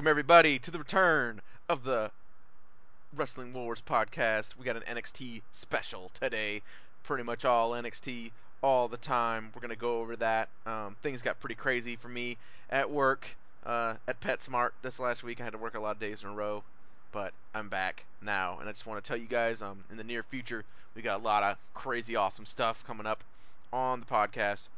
welcome everybody to the return of the Wrestling Wars podcast. We got an NXT special today. Pretty much all NXT all the time. We're gonna go over that. Um, things got pretty crazy for me at work uh, at PetSmart this last week. I had to work a lot of days in a row, but I'm back now, and I just want to tell you guys, um, in the near future, we got a lot of crazy, awesome stuff coming up on the podcast.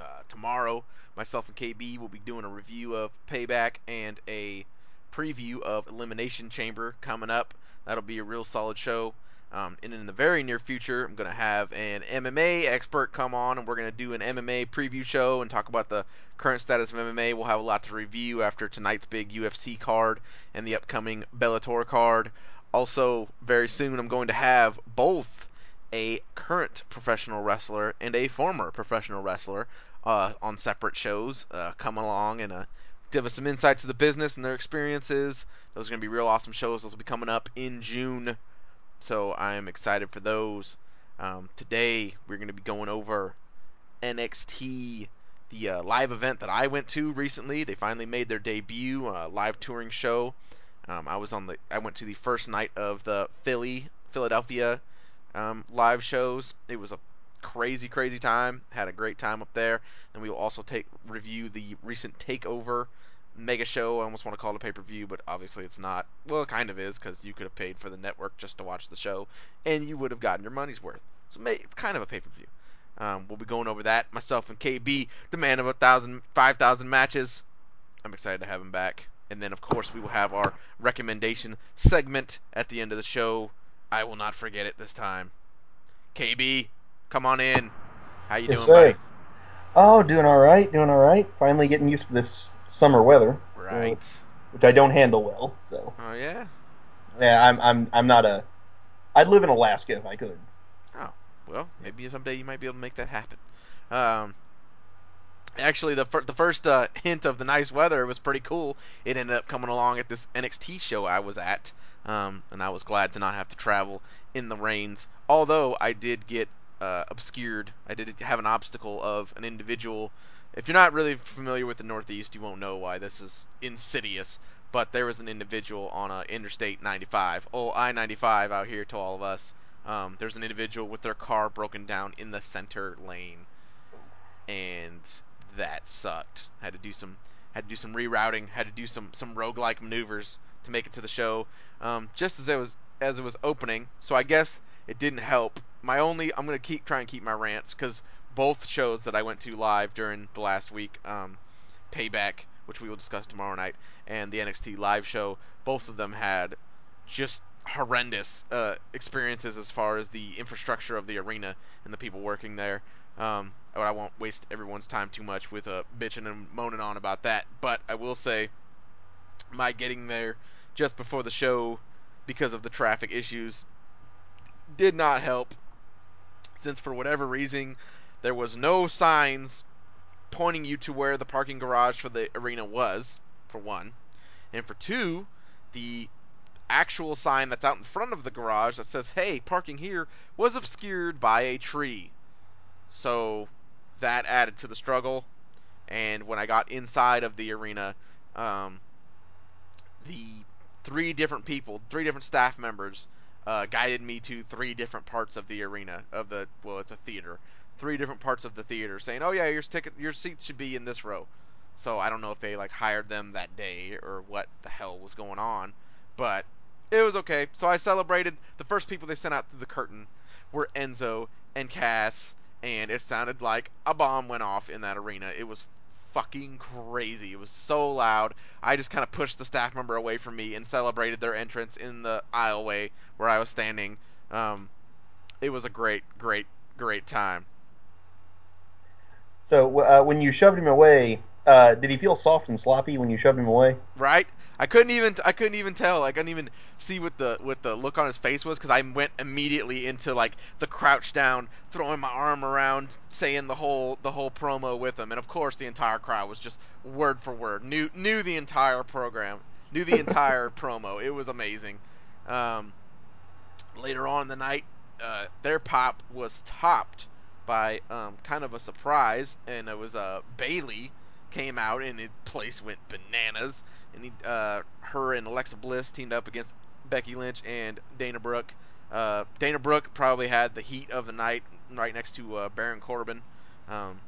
Uh, tomorrow, myself and KB will be doing a review of Payback and a preview of Elimination Chamber coming up. That'll be a real solid show. Um, and in the very near future, I'm going to have an MMA expert come on, and we're going to do an MMA preview show and talk about the current status of MMA. We'll have a lot to review after tonight's big UFC card and the upcoming Bellator card. Also, very soon, I'm going to have both a current professional wrestler and a former professional wrestler uh, on separate shows uh, come along and uh, give us some insights to the business and their experiences. Those are going to be real awesome shows. Those will be coming up in June. So I'm excited for those. Um, today, we're going to be going over NXT, the uh, live event that I went to recently. They finally made their debut, uh, live touring show. Um, I was on the. I went to the first night of the Philly, Philadelphia um, live shows. It was a crazy, crazy time. Had a great time up there. And we will also take review the recent Takeover mega show. I almost want to call it a pay per view, but obviously it's not. Well, it kind of is because you could have paid for the network just to watch the show, and you would have gotten your money's worth. So it's kind of a pay per view. Um, we'll be going over that. Myself and KB, the man of a thousand, five thousand matches. I'm excited to have him back. And then, of course, we will have our recommendation segment at the end of the show. I will not forget it this time. KB, come on in. How you Yes, doing, sir. buddy? Oh, doing all right, doing all right. Finally getting used to this summer weather, Right. which I don't handle well. So Oh yeah. yeah, I'm I'm I'm not a. I'd live in Alaska if I could. Oh well, maybe someday you might be able to make that happen. Um, actually, the fir- the first uh, hint of the nice weather was pretty cool. It ended up coming along at this NXT show I was at, um, and I was glad to not have to travel in the rains. Although I did get uh, obscured. I did have an obstacle of an individual. If you're not really familiar with the Northeast, you won't know why this is insidious. But there was an individual on uh, Interstate 95, oh I-95 out here to all of us. Um, there's an individual with their car broken down in the center lane, and that sucked. Had to do some had to do some rerouting, had to do some some roguelike maneuvers to make it to the show. Um, just as it was as it was opening, so I guess it didn't help. My only I'm gonna keep try and keep my rants because both shows that I went to live during the last week, um, Payback, which we will discuss tomorrow night, and the NXT live show, both of them had just horrendous uh, experiences as far as the infrastructure of the arena and the people working there. Um, but I won't waste everyone's time too much with uh, bitching and moaning on about that. But I will say, my getting there just before the show because of the traffic issues did not help. Since for whatever reason there was no signs pointing you to where the parking garage for the arena was, for one, and for two, the actual sign that's out in front of the garage that says "Hey, parking here" was obscured by a tree. So that added to the struggle. And when I got inside of the arena, um, the three different people, three different staff members, uh, guided me to three different parts of the arena of the well, it's a theater, three different parts of the theater, saying, "Oh yeah, your ticket, your seats should be in this row." So I don't know if they like hired them that day or what the hell was going on, but it was okay. So I celebrated. The first people they sent out through the curtain were Enzo and Cass, and it sounded like a bomb went off in that arena. It was fucking crazy. It was so loud. I just kind of pushed the staff member away from me and celebrated their entrance in the aisleway where I was standing. Um, it was a great, great, great time. So uh, when you shoved him away, uh, did he feel soft and sloppy when you shoved him away? Right? I couldn't even I couldn't even tell. I couldn't even see what the what the look on his face was because I went immediately into like the crouch down, throwing my arm around, saying the whole the whole promo with him, and of course the entire crowd was just word for word knew knew the entire program, knew the entire promo. It was amazing. Um, later on in the night, uh, their pop was topped by um, kind of a surprise, and it was uh, Bayley came out and the place went bananas. and he, uh, her and Alexa Bliss teamed up against Becky Lynch and Dana Brooke. Uh, Dana Brooke probably had the heat of the night, right next to uh, Baron Corbin. Um,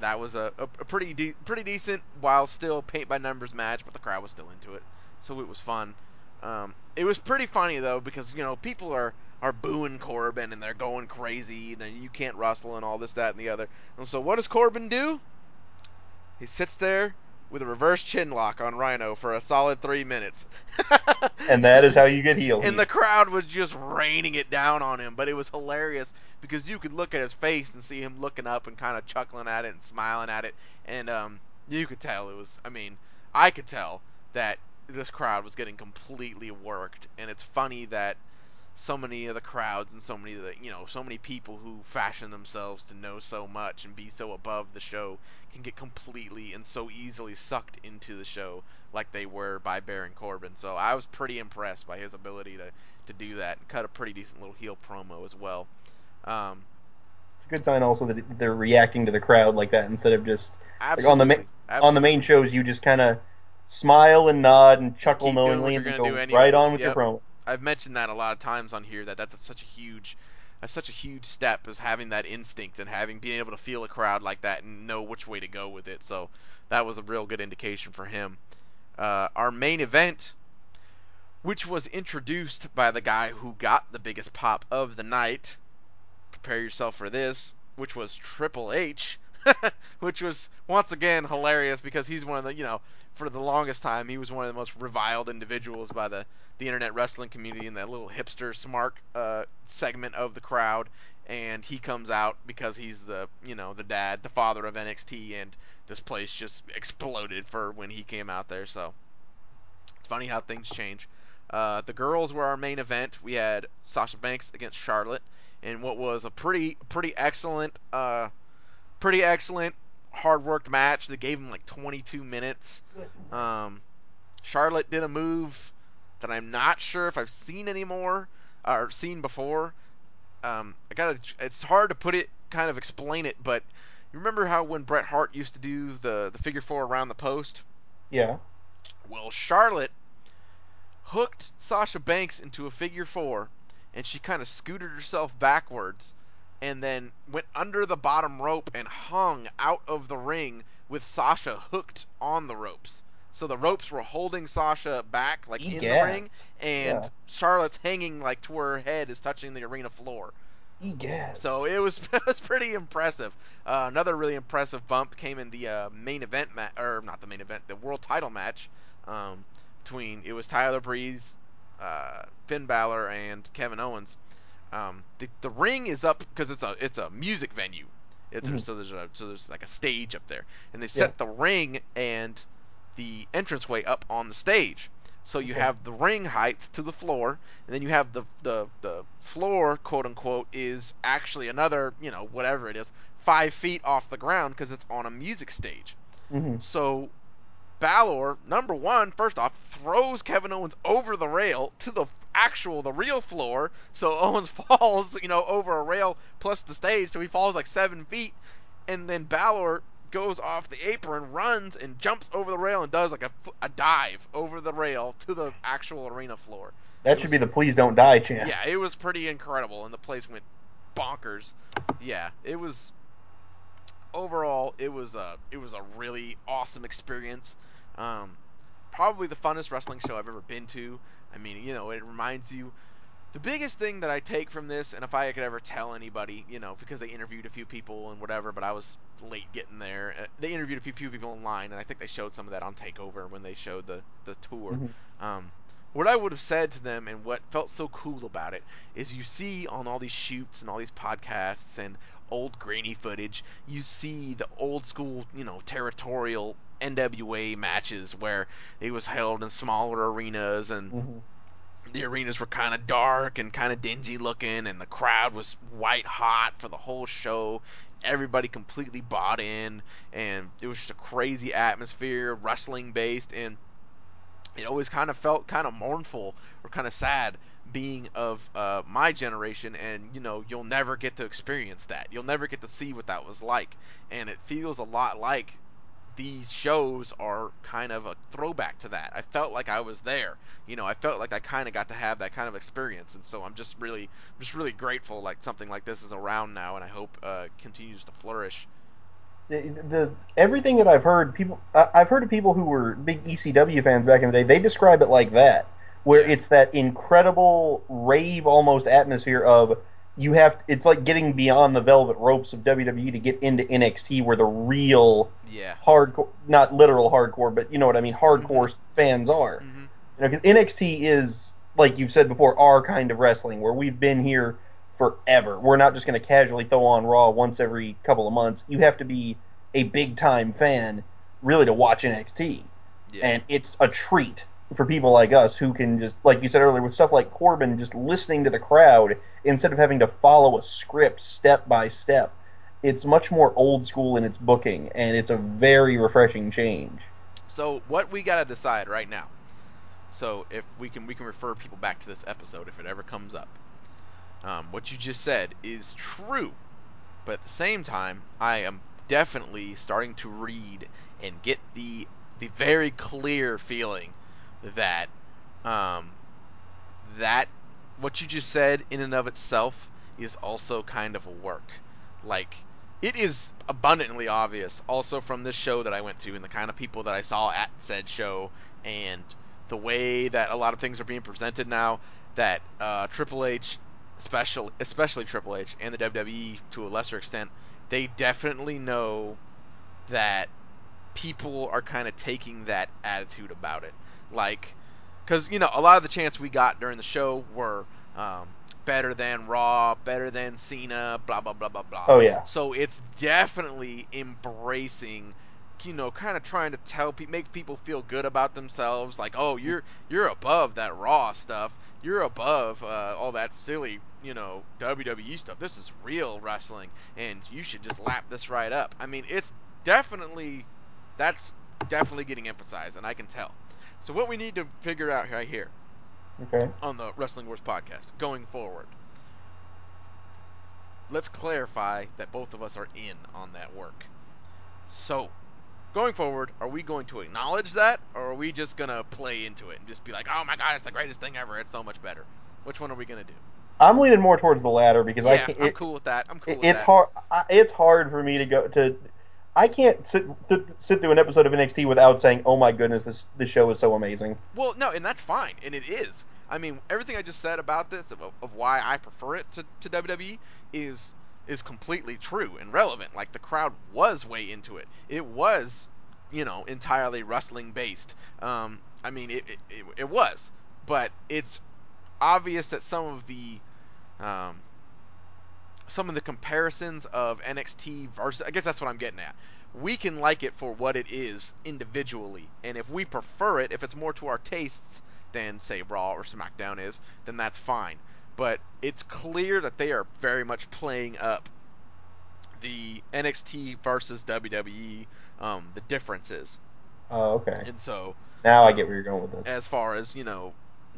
that was a, a, pretty de- pretty decent, while still paint by numbers match, but the crowd was still into it, so it was fun. Um, it was pretty funny though because you know people are are booing Corbin and they're going crazy, and you can't wrestle and all this, that, and the other. And so what does Corbin do? He sits there with a reverse chin lock on Rhyno for a solid three minutes. and that is how you get healed. and the crowd was just raining it down on him, but it was hilarious because you could look at his face and see him looking up and kind of chuckling at it and smiling at it, and um, you could tell it was. I mean, I could tell that this crowd was getting completely worked, and it's funny that so many of the crowds and so many of the you know so many people who fashion themselves to know so much and be so above the show can get completely and so easily sucked into the show like they were by Baron Corbin. So I was pretty impressed by his ability to to do that and cut a pretty decent little heel promo as well. Um, It's a good sign also that they're reacting to the crowd like that instead of just like on the ma- absolutely, on the main shows you just kind of smile and nod and chuckle Keep knowingly and go right on with your promo. I've mentioned that a lot of times on here that that's such a huge that's such a huge step is having that instinct and having being able to feel a crowd like that and know which way to go with it. So that was a real good indication for him. Uh, our main event, which was introduced by the guy who got the biggest pop of the night, prepare yourself for this, which was Triple H, which was once again hilarious because he's one of the you know for the longest time he was one of the most reviled individuals by the the internet wrestling community and that little hipster smart uh, segment of the crowd and he comes out because he's the you know the dad the father of NXT and this place just exploded for when he came out there. So it's funny how things change. Uh, the girls were our main event. We had Sasha Banks against Charlotte in what was a pretty pretty excellent uh, pretty excellent hard worked match that gave him like 22 minutes. Um, Charlotte did a move that I'm not sure if I've seen anymore or seen before. Um, I gotta. It's hard to put it, kind of explain it, but you remember how when Bret Hart used to do the the figure four around the post? Yeah. Well, Charlotte hooked Sasha Banks into a figure four, and she kind of scooted herself backwards, and then went under the bottom rope and hung out of the ring with Sasha hooked on the ropes. So the ropes were holding Sasha back, like in the ring, and Yeah. Charlotte's hanging like to where her head is touching the arena floor. So it was it was pretty impressive. Uh, another really impressive bump came in the uh, main event match, or not the main event, the world title match um, between it was Tyler Breeze, uh, Finn Balor, and Kevin Owens. Um, the, the ring is up because it's a it's a music venue. It's Mhm. so there's a so there's like a stage up there, and they Yeah. set the ring and the entranceway up on the stage. So you Okay. have the ring height to the floor, and then you have the the the floor, quote unquote, is actually another you know whatever it is five feet off the ground because it's on a music stage. hmm So Balor, number one, first off, throws Kevin Owens over the rail to the actual, the real floor. So Owens falls, you know, over a rail plus the stage, so he falls like seven feet. And then Balor goes off the apron, runs, and jumps over the rail and does like a, a dive over the rail to the actual arena floor. That It should was, be the please don't die chant. yeah, it was pretty incredible, and the place went bonkers. Yeah, it was overall, it was a it was a really awesome experience. Um, probably the funnest wrestling show I've ever been to. I mean, you know, it reminds you. The biggest thing that I take from this, and if I could ever tell anybody, you know, because they interviewed a few people and whatever, but I was late getting there. uh, They interviewed a few, few people online, and I think they showed some of that on Takeover when they showed the the tour. Mhm. Um, what I would have said to them, and what felt so cool about it, is you see on all these shoots and all these podcasts and old grainy footage, you see the old school, you know, territorial NWA matches where it was held in smaller arenas and Mhm. The arenas were kind of dark and kind of dingy looking, and the crowd was white hot for the whole show. Everybody completely bought in, and it was just a crazy atmosphere, wrestling based, and it always kind of felt kind of mournful or kind of sad being of uh, my generation and you know you'll never get to experience that you'll never get to see what that was like and it feels a lot like these shows are kind of a throwback to that. I felt like I was there. You know, I felt like I kind of got to have that kind of experience, and so I'm just really, just really grateful like something like this is around now, and I hope uh, continues to flourish. The, the everything that I've heard, people I've heard of people who were big ECW fans back in the day. They describe it like that, where Yeah, it's that incredible rave almost atmosphere of you have. It's like getting beyond the velvet ropes of WWE to get into NXT, where the real yeah. hardcore, not literal hardcore, but you know what I mean, hardcore fans are. Mhm. You know, 'cause NXT is like you've said before, our kind of wrestling where we've been here forever. We're not just going to casually throw on Raw once every couple of months. You have to be a big time fan really to watch NXT, Yeah. and it's a treat for people like us who can just, like you said earlier, with stuff like Corbin, just listening to the crowd instead of having to follow a script step by step. It's much more old school in its booking, and it's a very refreshing change. So what we gotta decide right now. So if we can, we can refer people back to this episode if it ever comes up. Um, what you just said is true, but at the same time, I am definitely starting to read and get the the very clear feeling that um, that what you just said in and of itself is also kind of a work. Like it is abundantly obvious also from this show that I went to and the kind of people that I saw at said show and the way that a lot of things are being presented now that uh, Triple H especially especially Triple H and the WWE to a lesser extent they definitely know that people are kind of taking that attitude about it. Like, because, you know, a lot of the chants we got during the show were um, better than Raw, better than Cena, blah, blah, blah, blah, blah. Oh yeah, So it's definitely embracing. You know, kind of trying to tell people, make people feel good about themselves. Like, oh, you're you're above that raw stuff. You're above uh, all that silly, you know, WWE stuff. This is real wrestling, and you should just lap this right up. I mean, it's definitely that's definitely getting emphasized, and I can tell. So what we need to figure out right here okay. on the Wrestling Wars podcast going forward, let's clarify that both of us are in on that work. So going forward, are we going to acknowledge that, or are we just gonna play into it and just be like, "Oh my god, it's the greatest thing ever! It's so much better." Which one are we gonna do? I'm leaning more towards the latter because I can't, I'm It, cool with that. I'm cool it, it's that. hard. I, it's hard for me to go to. I can't sit th- sit through an episode of NXT without saying, "Oh my goodness, this this show is so amazing." Well, no, and that's fine, and it is. I mean, everything I just said about this of, of why I prefer it to, to WWE is is completely true and relevant. Like the crowd was way into it. It was, you know, entirely wrestling based. Um, I mean, it, it it it was, but it's obvious that some of the um, some of the comparisons of NXT versus I guess that's what I'm getting at. We can like it for what it is individually, and if we prefer it, if it's more to our tastes than say Raw or SmackDown is, then that's fine. But it's clear that they are very much playing up the NXT versus WWE um, the differences, Oh, okay. and so Now I get where you're going with this. as far as you know,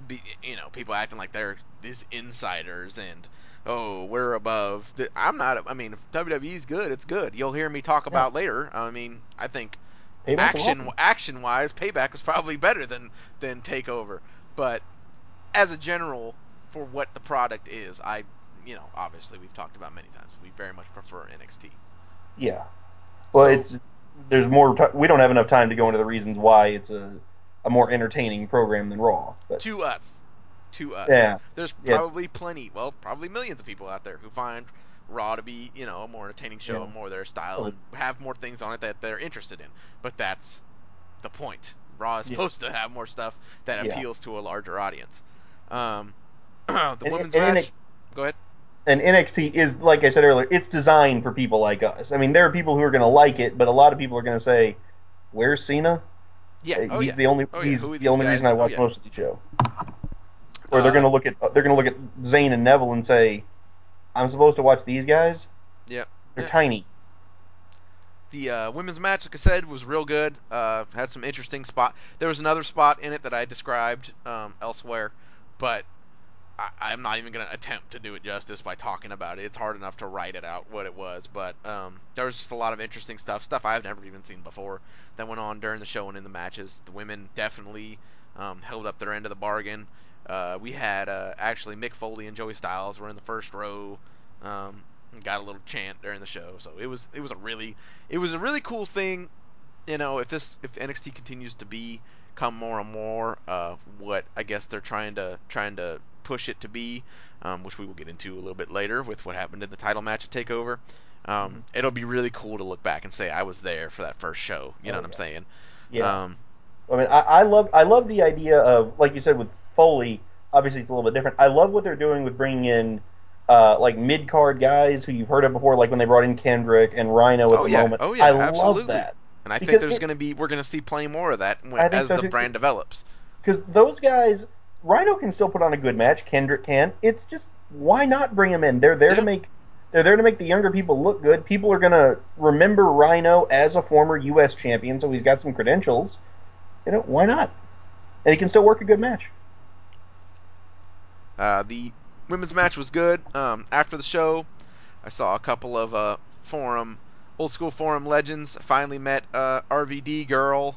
be, you know, people acting like they're these insiders and oh, we're above. I'm not. I mean, if WWE's good, it's good. You'll hear me talk Yeah, about later. I mean, I think Payback action awesome. action wise, Payback was probably better than than Takeover. But as a general, for what the product is, I you know, obviously we've talked about many times. We very much prefer NXT. Yeah. Well, So it's there's more. T- we don't have enough time to go into the reasons why it's a a more entertaining program than Raw. But to us, to us. yeah, There's yeah, probably plenty, well, probably millions of people out there who find Raw to be, you know, a more entertaining show yeah. more their style Oh, and have more things on it that they're interested in. But that's the point. Raw is yeah, supposed to have more stuff that yeah. appeals to a larger audience. Um, the And, women's and, match. Go ahead. and NXT is like I said earlier, it's designed for people like us. I mean, there are people who are going to like it, but a lot of people are going to say, "Where's Cena? Yeah. Uh, Oh He's yeah. the only Oh he's the only reason I guys? Oh watch yeah. most of the show." Or they're going Uh, to look at they're going to look at Zayn and Neville and say, "I'm supposed to watch these guys? yeah. They're Yeah. tiny." The uh, women's match, like I said, was real good. Uh, had some interesting spot. There was another spot in it that I described um, elsewhere, but I, am not even going to attempt to do it justice by talking about it. It's hard enough to write it out what it was, but um, there was just a lot of interesting stuff, stuff I've never even seen before that went on during the show and in the matches. The women definitely um, held up their end of the bargain. Uh, we had uh, actually Mick Foley and Joey Styles were in the first row. Um, got a little chant during the show, so it was it was a really it was a really cool thing. You know, if this if NXT continues to be come more and more uh, what I guess they're trying to trying to push it to be, um, which we will get into a little bit later with what happened in the title match at Takeover. Um, mm-hmm. It'll be really cool to look back and say I was there for that first show. You oh, know what yeah. I'm saying? Yeah. Um, I mean, I, I love I love the idea of like you said with Foley. Obviously, it's a little bit different. I love what they're doing with bringing in uh, like mid card guys who you've heard of before, like when they brought in Kendrick and Rhyno at oh, the yeah. moment. Oh yeah, I absolutely. love that. And I think there's going to be we're going to see plenty more of that when, as so the too. brand develops. Because those guys, Rhyno can still put on a good match. Kendrick can. It's just why not bring them in? They're there yeah. to make they're there to make the younger people look good. People are going to remember Rhyno as a former U.S. champion, so he's got some credentials. You know, why not? And he can still work a good match. Uh, the women's match was good. Um, after the show, I saw a couple of uh, forum, old school forum legends. I finally met uh, RVD girl,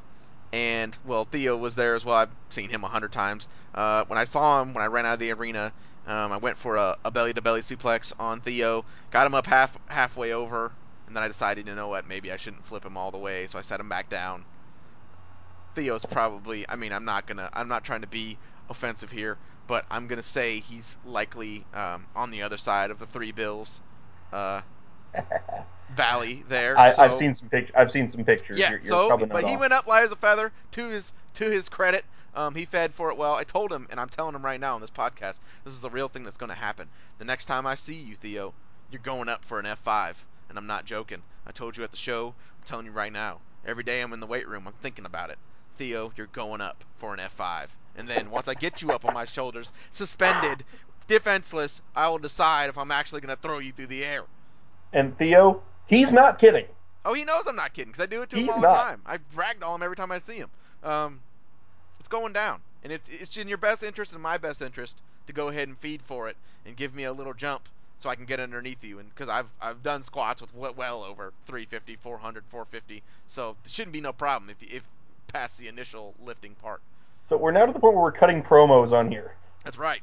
and well, Theo was there as well. I've seen him a hundred times. Uh, when I saw him, when I ran out of the arena, um, I went for a, belly to belly suplex on Theo, got him up half halfway over, and then I decided, you know what, maybe I shouldn't flip him all the way, so I set him back down. Theo's probably, I mean, I'm not gonna, I'm not trying to be offensive here, but I'm gonna say he's likely um, on the other side of the three bills uh, valley there. I, so, I've seen some pictures. I've seen some pictures. Yeah, you're, you're so but he off. went up light as a feather. To his to his credit, um, he fed for it well. I told him, and I'm telling him right now on this podcast, this is the real thing that's going to happen. The next time I see you, Theo, you're going up for an F5, and I'm not joking. I told you at the show. I'm telling you right now. Every day I'm in the weight room, I'm thinking about it. Theo, you're going up for an F5. And then once I get you up on my shoulders, suspended, defenseless, I will decide if I'm actually going to throw you through the air. And Theo, he's not kidding. Oh, he knows I'm not kidding because I do it to he's him all not. the time. I ragdoll him every time I see him. Um, it's going down, and it's it's in your best interest and my best interest to go ahead and feed for it and give me a little jump so I can get underneath you. And because I've I've done squats with well over 350, 400, 450, so it shouldn't be no problem if if past the initial lifting part. So we're now to the point where we're cutting promos on here. That's right.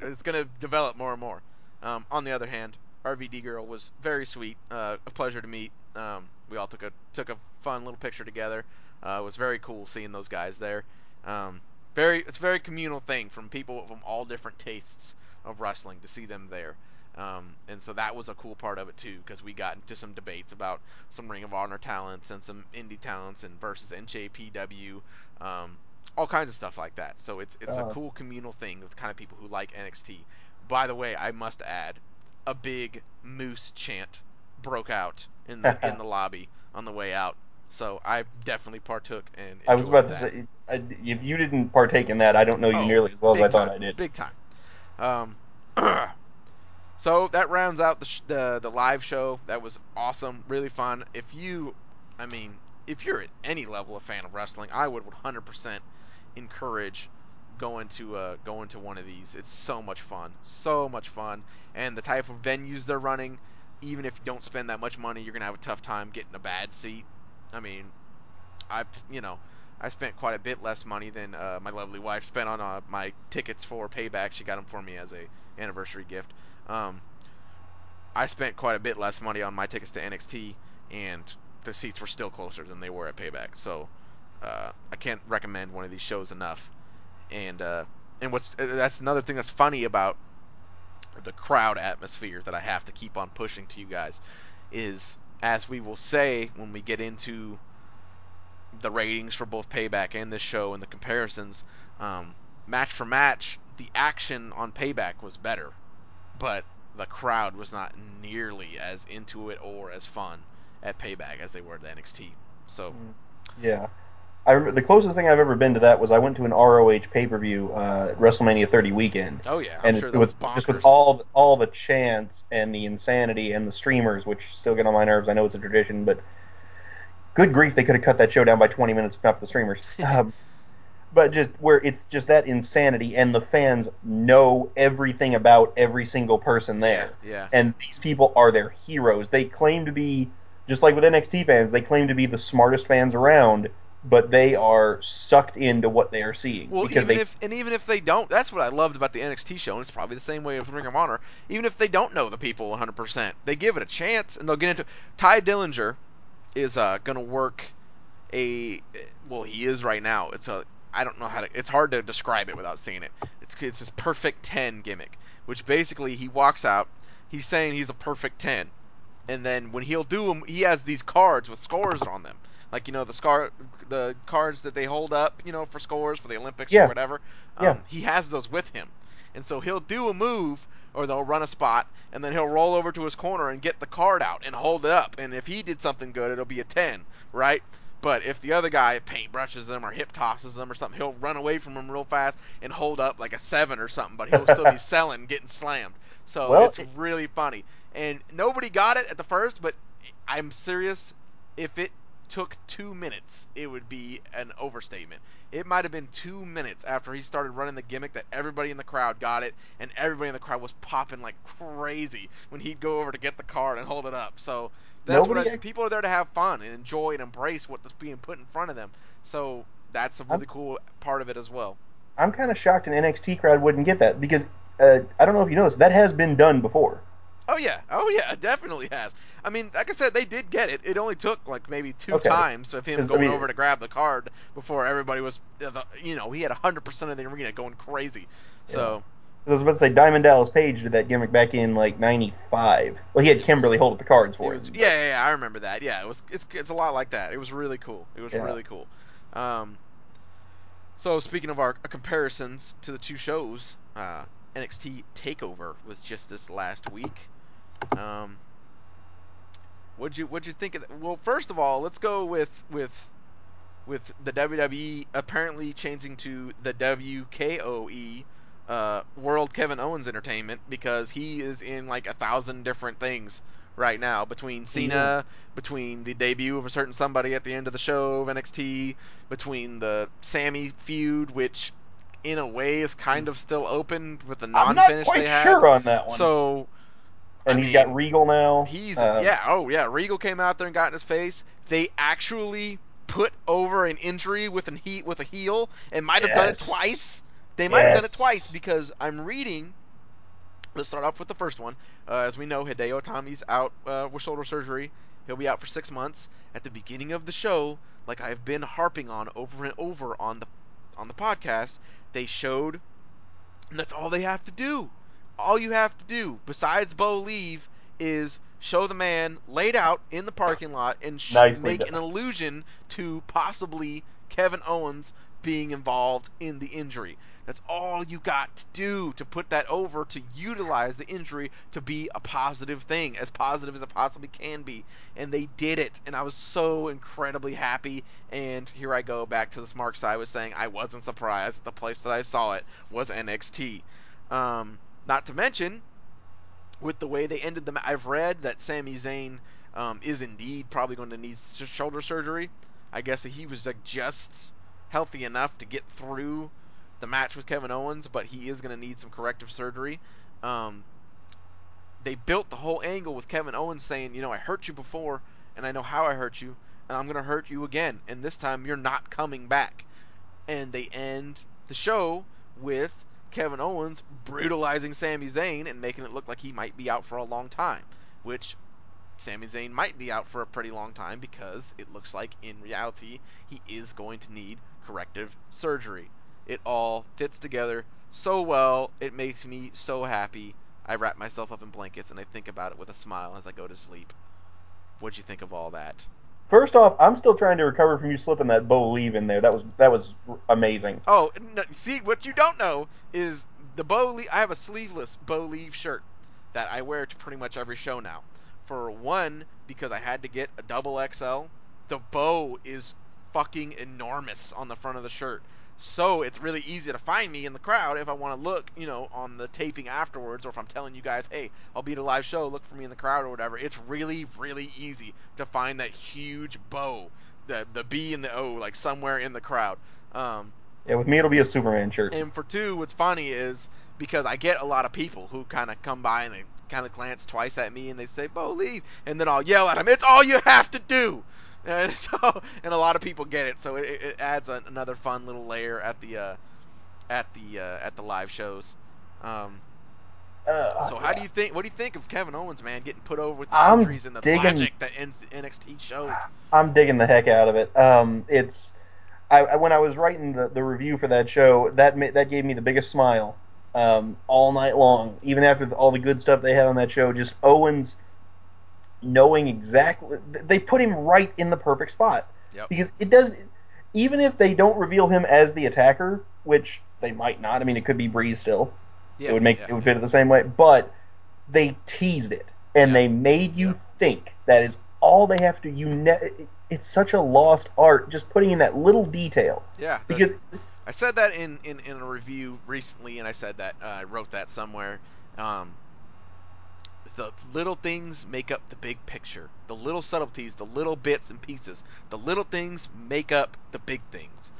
It's going to develop more and more. Um, on the other hand, RVD girl was very sweet. Uh, a pleasure to meet. Um, we all took a took a fun little picture together. Uh, it was very cool seeing those guys there. Um, very, it's a very communal thing from people from all different tastes of wrestling to see them there. Um, and so that was a cool part of it too, because we got into some debates about some Ring of Honor talents and some indie talents and versus NJPW, um, all kinds of stuff like that. So it's it's uh, a cool communal thing with kind of people who like NXT. By the way, I must add, a big moose chant broke out in the in the lobby on the way out so I definitely partook and I was about that. to say, if you didn't partake in that, I don't know you oh, nearly as well as I time, thought I did. Big time. Um, so that rounds out the, sh- the the live show. That was awesome, really fun. If you, I mean, if you're at any level a fan of wrestling, I would 100% encourage going to uh, going to one of these. It's so much fun, so much fun, and the type of venues they're running. Even if you don't spend that much money, you're gonna have a tough time getting a bad seat. I mean, I you know I spent quite a bit less money than uh, my lovely wife spent on uh, my tickets for Payback. She got them for me as a anniversary gift. Um, I spent quite a bit less money on my tickets to NXT, and the seats were still closer than they were at Payback. So uh, I can't recommend one of these shows enough. And uh, and what's uh, that's another thing that's funny about the crowd atmosphere that I have to keep on pushing to you guys is as we will say when we get into the ratings for both Payback and this show and the comparisons, um, match for match, the action on Payback was better, but the crowd was not nearly as into it or as fun at Payback as they were at NXT. So, mm, yeah, I remember the closest thing I've ever been to that was I went to an ROH pay per view uh, WrestleMania 30 weekend. Oh yeah, I'm and sure it, was just with all all the chants and the insanity and the streamers, which still get on my nerves. I know it's a tradition, but good grief, they could have cut that show down by 20 minutes enough the streamers. um, but just where it's just that insanity, and the fans know everything about every single person there, Yeah, yeah. and these people are their heroes. They claim to be just like with NXT fans, they claim to be the smartest fans around, but they are sucked into what they are seeing Well, because even they if and even if they don't, that's what I loved about the NXT show, and it's probably the same way with Ring of Honor. Even if they don't know the people 100%, they give it a chance, and they'll get into. Tye Dillinger is uh, gonna work a well, he is right now. It's a I don't know how to. It's hard to describe it without seeing it. It's it's his perfect ten gimmick, which basically he walks out, he's saying he's a perfect ten, and then when he'll do them, he has these cards with scores on them, like you know the scar, the cards that they hold up, you know, for scores for the Olympics or yeah whatever. yeah Um, he has those with him, and so he'll do a move or they'll run a spot, and then he'll roll over to his corner and get the card out and hold it up, and if he did something good, it'll be a ten, right? But if the other guy paintbrushes them or hip tosses them or something, he'll run away from them real fast and hold up like a seven or something, but he'll still be selling, getting slammed. So well it's really funny. And nobody got it at the first, but I'm serious. If it took two minutes, it would be an overstatement. It might have been two minutes after he started running the gimmick that everybody in the crowd got it, and everybody in the crowd was popping like crazy when he'd go over to get the card and hold it up. So that's what I, people are there to have fun and enjoy and embrace what's being put in front of them. So that's a I'm, really cool part of it as well. I'm kind of shocked an NXT crowd wouldn't get that because uh, I don't know if you noticed that has been done before. Oh yeah, oh yeah, it definitely has. I mean, like I said, they did get it. It only took like maybe two Okay, times of him because I going mean, over to grab the card before everybody was, you know, he had hundred percent of the arena going crazy. yeah. So I was about to say Diamond Dallas Page did that gimmick back in like '95. Well, he had Kimberly hold up the cards for was, him, yeah, yeah, yeah, I remember that. Yeah, it was, it's, it's a lot like that. It was really cool. It was yeah. really cool. Um, so speaking of our comparisons to the two shows, uh, NXT Takeover was just this last week. Um, what'd you what'd you think of that? Well, first of all, let's go with with with the WWE apparently changing to the WKOE uh, World Kevin Owens Entertainment because he is in like a thousand different things right now between He Cena, between the debut of a certain somebody at the end of the show of NXT, between the Sami feud, which in a way is kind of still open with the non-finish I'm not they quite had. sure on that one. So I And he's got Regal now. He's Um, yeah, oh yeah. Regal came out there and got in his face. They actually put over an injury with an heat with a heel and might have done it yes, twice. They might have done it twice because I'm reading. Let's start off with the first one. Uh, as we know, Hideo Itami's out uh, with shoulder surgery. He'll be out for six months. At the beginning of the show, like I've been harping on over and over on the on the podcast, they showed and that's all they have to do. All you have to do, besides Bo leave, is show the man laid out in the parking lot and sh- make an done. allusion to possibly Kevin Owens being involved in the injury. That's all you got to do to put that over to utilize the injury to be a positive thing, as positive as it possibly can be. And they did it, and I was so incredibly happy. And here I go back to the smart side was saying I wasn't surprised. The place that I saw it was NXT. Um, not to mention, with the way they ended the, match, I've read that Sami Zayn um, is indeed probably going to need shoulder surgery. I guess he was like just healthy enough to get through the match with Kevin Owens, but he is going to need some corrective surgery. Um, they built the whole angle with Kevin Owens saying, you know, I hurt you before, and I know how I hurt you, and I'm going to hurt you again, and this time you're not coming back. And they end the show with Kevin Owens brutalizing Sami Zayn and making it look like he might be out for a long time, which Sami Zayn might be out for a pretty long time because it looks like in reality he is going to need corrective surgery. It all fits together so well. It makes me so happy. I wrap myself up in blankets and I think about it with a smile as I go to sleep. What'd you think of all that? First off, I'm still trying to recover from you slipping that bow leave in there. That was that was amazing. Oh, no, see what you don't know is the bow Le- I have a sleeveless bow Leave shirt that I wear to pretty much every show now. For one, because I had to get a double XL. The bow is fucking enormous on the front of the shirt. So it's really easy to find me in the crowd if I want to look, you know, on the taping afterwards, or if I'm telling you guys, hey, I'll be at a live show, look for me in the crowd or whatever. It's really, really easy to find that huge bow, the the B and the O, like somewhere in the crowd. Um, Yeah, with me it'll be a Superman shirt. And for two, what's funny is because I get a lot of people who kind of come by and they kind of glance twice at me and they say, "Bo, leave," and then I'll yell at them, "It's all you have to do." And so, and a lot of people get it, so it, it adds a, another fun little layer at the uh, at the uh, at the live shows. Um, Uh, so how do you think? What do you think of Kevin Owens, man, getting put over with the I'm injuries and the digging- logic that ends NXT shows? I'm digging the heck out of it. Um, it's I, when I was writing the, the review for that show, that that gave me the biggest smile um, all night long. Even after all the good stuff they had on that show, just Owens knowing exactly they put him right in the perfect spot Yep. because it does. Even if they don't reveal him as the attacker, which they might not. I mean, it could be Breeze still. Yeah, it would make yeah, it would fit it the same way. But they teased it and Yeah. they made you Yeah. think that is all they have to. You ne- it's such a lost art just putting in that little detail Yeah, because I said that in, in, in a review recently, and I said that uh, I wrote that somewhere. Um, the little things make up the big picture. The little subtleties, the little bits and pieces, the little things make up the big things.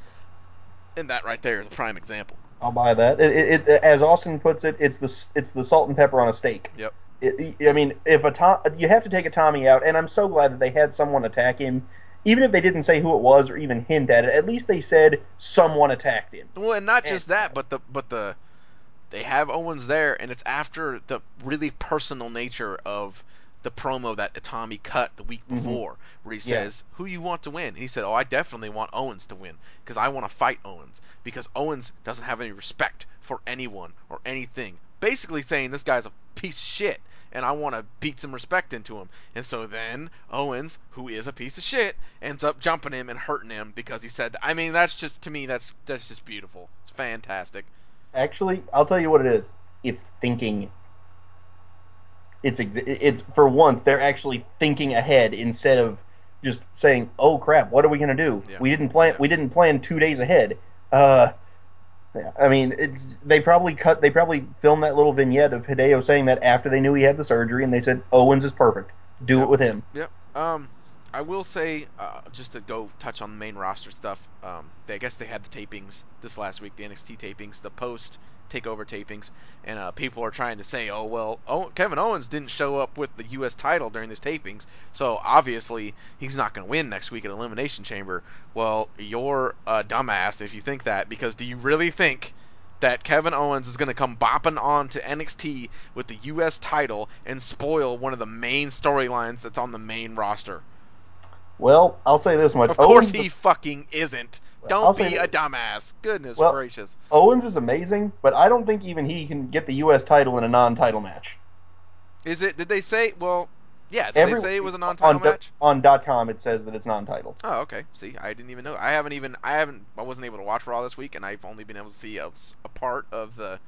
And that right there is a prime example. I'll buy that. It, it, it, as Austin puts it, it's the it's the salt and pepper on a steak. Yep. It, I mean, if a Tom, you have to take Itami out, and I'm so glad that they had someone attack him. Even if they didn't say who it was or even hint at it, at least they said someone attacked him. Well, and not And- just that, but the but the they have Owens there, and it's after the really personal nature of the promo that Itami cut the week Mhm. before, where he Yeah. says, "Who you want to win?" And he said, "Oh, I definitely want Owens to win because I want to fight Owens because Owens doesn't have any respect for anyone or anything." Basically saying this guy's a piece of shit, and I want to beat some respect into him. And so then Owens, who is a piece of shit, ends up jumping him and hurting him because he said. I mean, that's just to me, that's that's just beautiful. It's fantastic. Actually, I'll tell you what it is. It's thinking. It's it's for once they're actually thinking ahead instead of just saying, "Oh crap, what are we gonna do? Yeah. We didn't plan. Yeah. We didn't plan two days ahead." Uh, I mean, it's they probably cut. They probably filmed that little vignette of Hideo saying that after they knew he had the surgery, and they said Owens is perfect. Do Yep. it with him. Yep. Um, I will say, uh, just to go touch on the main roster stuff. Um, they, I guess they had the tapings this last week, the NXT tapings, the post takeover tapings, and uh, people are trying to say, oh well, oh, Kevin Owens didn't show up with the U.S. title during this tapings, so obviously he's not going to win next week at Elimination Chamber. Well, you're a dumbass if you think that, because do you really think? That Kevin Owens is going to come bopping on to NXT with the U.S. title and spoil one of the main storylines that's on the main roster. Well, I'll say this much: Of course Owens, he fucking isn't. Don't say be a dumbass. Goodness Well- gracious. Owens is amazing, but I don't think even he can get the U.S. title in a non-title match. Is it? Did they say? Well, yeah. Did Every- they say it was a non-title on match? on dot com it says that it's non-title. Oh, okay. See, I didn't even know. I haven't even. I haven't. I wasn't able to watch Raw this week, and I've only been able to see a, a part of the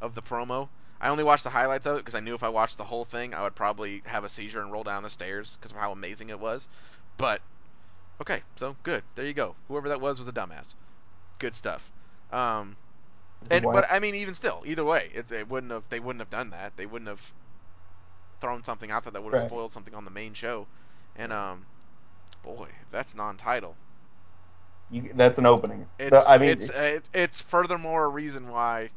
of the promo. I only watched the highlights of it because I knew if I watched the whole thing, I would probably have a seizure and roll down the stairs because of how amazing it was. But okay, so good. There you go. Whoever that was was a dumbass. Good stuff. Um, And but I mean, even still, either way, it, it wouldn't have. They wouldn't have done that. They wouldn't have thrown something out there that would have Right. spoiled something on the main show. And um, boy, that's non-title. you, that's an opening. It's I mean, it's uh, it's it's furthermore a reason why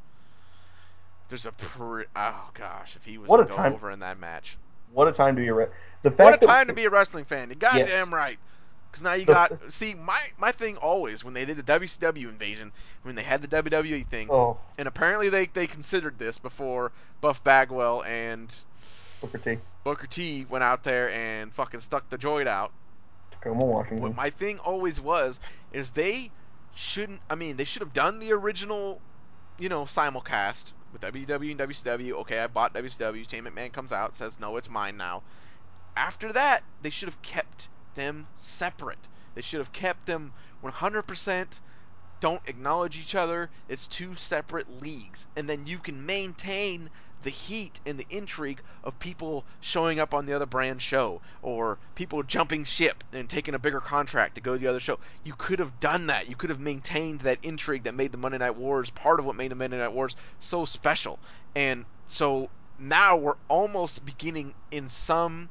there's a pre- oh gosh, if he was What to a go time- over in that match, what a time to be a re- the fact what a time to be a wrestling fan. You goddamn Yes. right. Because now you got see my my thing always when they did the WCW invasion when they had the WWE thing Oh, and apparently they they considered this before Buff Bagwell and Booker T, Booker T went out there and fucking stuck the joint out. Tacoma, Washington. What my thing always was is they shouldn't. I mean, they should have done the original, you know, simulcast with WWE and WCW. Okay, I bought WCW. Shane McMahon comes out says no, it's mine now. After that, they should have kept them separate. They should have kept them 100% don't acknowledge each other. It's two separate leagues. And then you can maintain the heat and the intrigue of people showing up on the other brand show or people jumping ship and taking a bigger contract to go to the other show. You could have done that. You could have maintained that intrigue that made the Monday Night Wars part of what made the Monday Night Wars so special. And so now we're almost beginning in some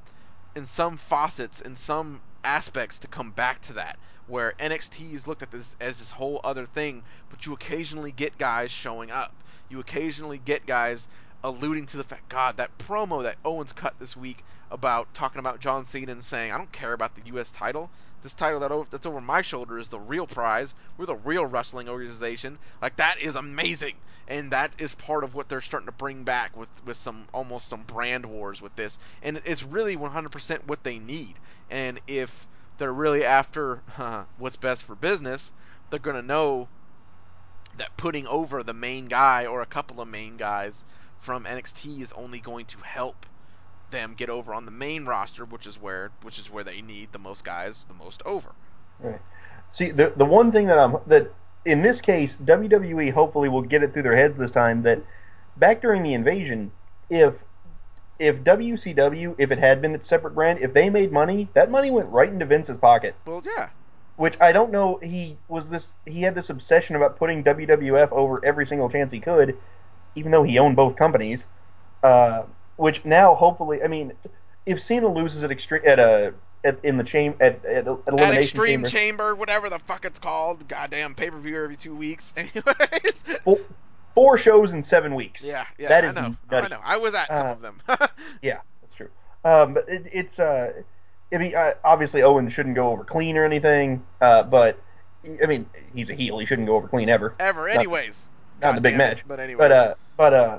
in some faucets in some aspects to come back to that where NXT is looked at this as this whole other thing, but you occasionally get guys showing up. You occasionally get guys alluding to the fact, God, that promo that Owens cut this week about talking about John Cena and saying, I don't care about the U.S. title. This title that that's over my shoulder is the real prize. We're the real wrestling organization. Like that is amazing, and that is part of what they're starting to bring back with with some almost some brand wars with this, and it's really 100% what they need. And if they're really after what's best for business, they're gonna know that putting over the main guy or a couple of main guys from NXT is only going to help them get over on the main roster, which is where which is where they need the most guys the most over. Right. See, the the one thing that I'm that in this case WWE hopefully will get it through their heads this time that back during the invasion, if if WCW, if it had been its separate brand, if they made money, that money went right into Vince's pocket. Well, yeah. Which I don't know. He was this. He had this obsession about putting WWF over every single chance he could, even though he owned both companies. Uh, which now, hopefully, I mean, if Cena loses at extreme at a at, in the chain at, at, at elimination At Extreme chamber, Chamber, whatever the fuck it's called, goddamn pay per view every two weeks. Anyways, four, four shows in seven weeks. yeah, yeah, that I know, nutty. I know. I was at some Uh, of them. Yeah, that's true. Um, but it, it's uh, I mean, uh, obviously Owen shouldn't go over clean or anything. Uh, but I mean, he's a heel. He shouldn't go over clean ever. Ever, anyways. not in the big match. But anyways, But uh, but uh,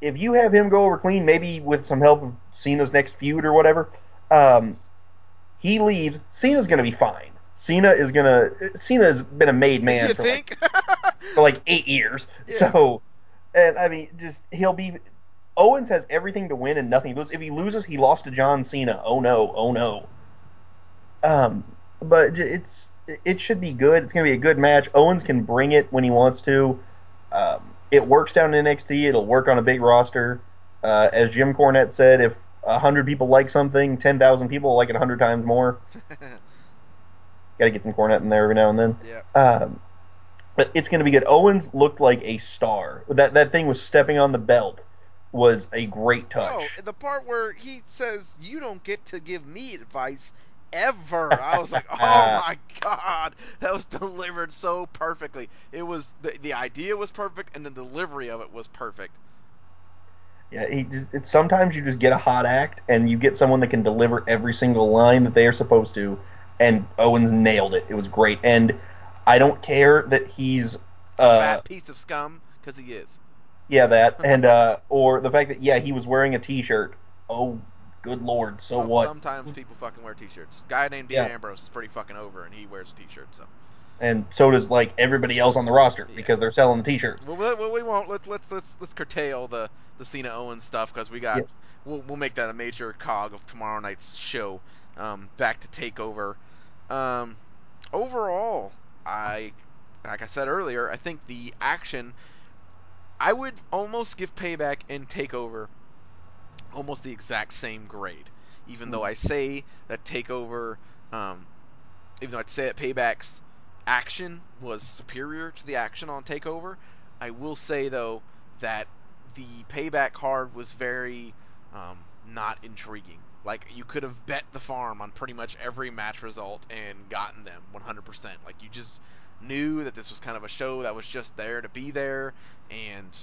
if you have him go over clean, maybe with some help of Cena's next feud or whatever, um, he leaves. Cena's gonna be fine. Cena is gonna. Cena's been a made man you for like for like eight years. Yeah. So, and I mean, just he'll be. Owens has everything to win and nothing to lose. If he loses, he lost to John Cena. Oh no! Oh no! Um, but it's it should be good. It's gonna be a good match. Owens can bring it when he wants to. Um, it works down in NXT. It'll work on a big roster. Uh, as Jim Cornette said, if hundred people like something, ten thousand people like it hundred times more. Got to get some Cornette in there every now and then. yeah. Um, but it's going to be good. Owens looked like a star. That that thing was stepping on the belt was a great touch. Oh, the part where he says, "You don't get to give me advice ever." I was like, "Oh my god, that was delivered so perfectly." It was the the idea was perfect, and the delivery of it was perfect. Yeah, he it's sometimes you just get a hot act and you get someone that can deliver every single line that they are supposed to, and Owens nailed it. It was great, and I don't care that he's uh, Fat piece of scum, because he is. yeah that and uh, or the fact that yeah he was wearing a T-shirt. Oh, good lord! So Well, what? Sometimes people fucking wear t-shirts. Guy named Dean Yeah. Ambrose is pretty fucking over, and he wears a t-shirt. So. And so does like everybody else on the roster Yeah. because they're selling the T-shirts. Well, we, well, we won't. Let's let's let's let's curtail the the Cena Owens stuff because we got. Yes. We'll we'll make that a major cog of tomorrow night's show. Um, back to Takeover. Um, overall, I like I said earlier, I think the action. I would almost give Payback and Takeover almost the exact same grade, even though I say that Takeover. Um, even though I'd say that Payback's action was superior to the action on Takeover, I will say though that the Payback card was very um, not intriguing. Like you could have bet the farm on pretty much every match result and gotten them 100%. Like you just knew that this was kind of a show that was just there to be there, and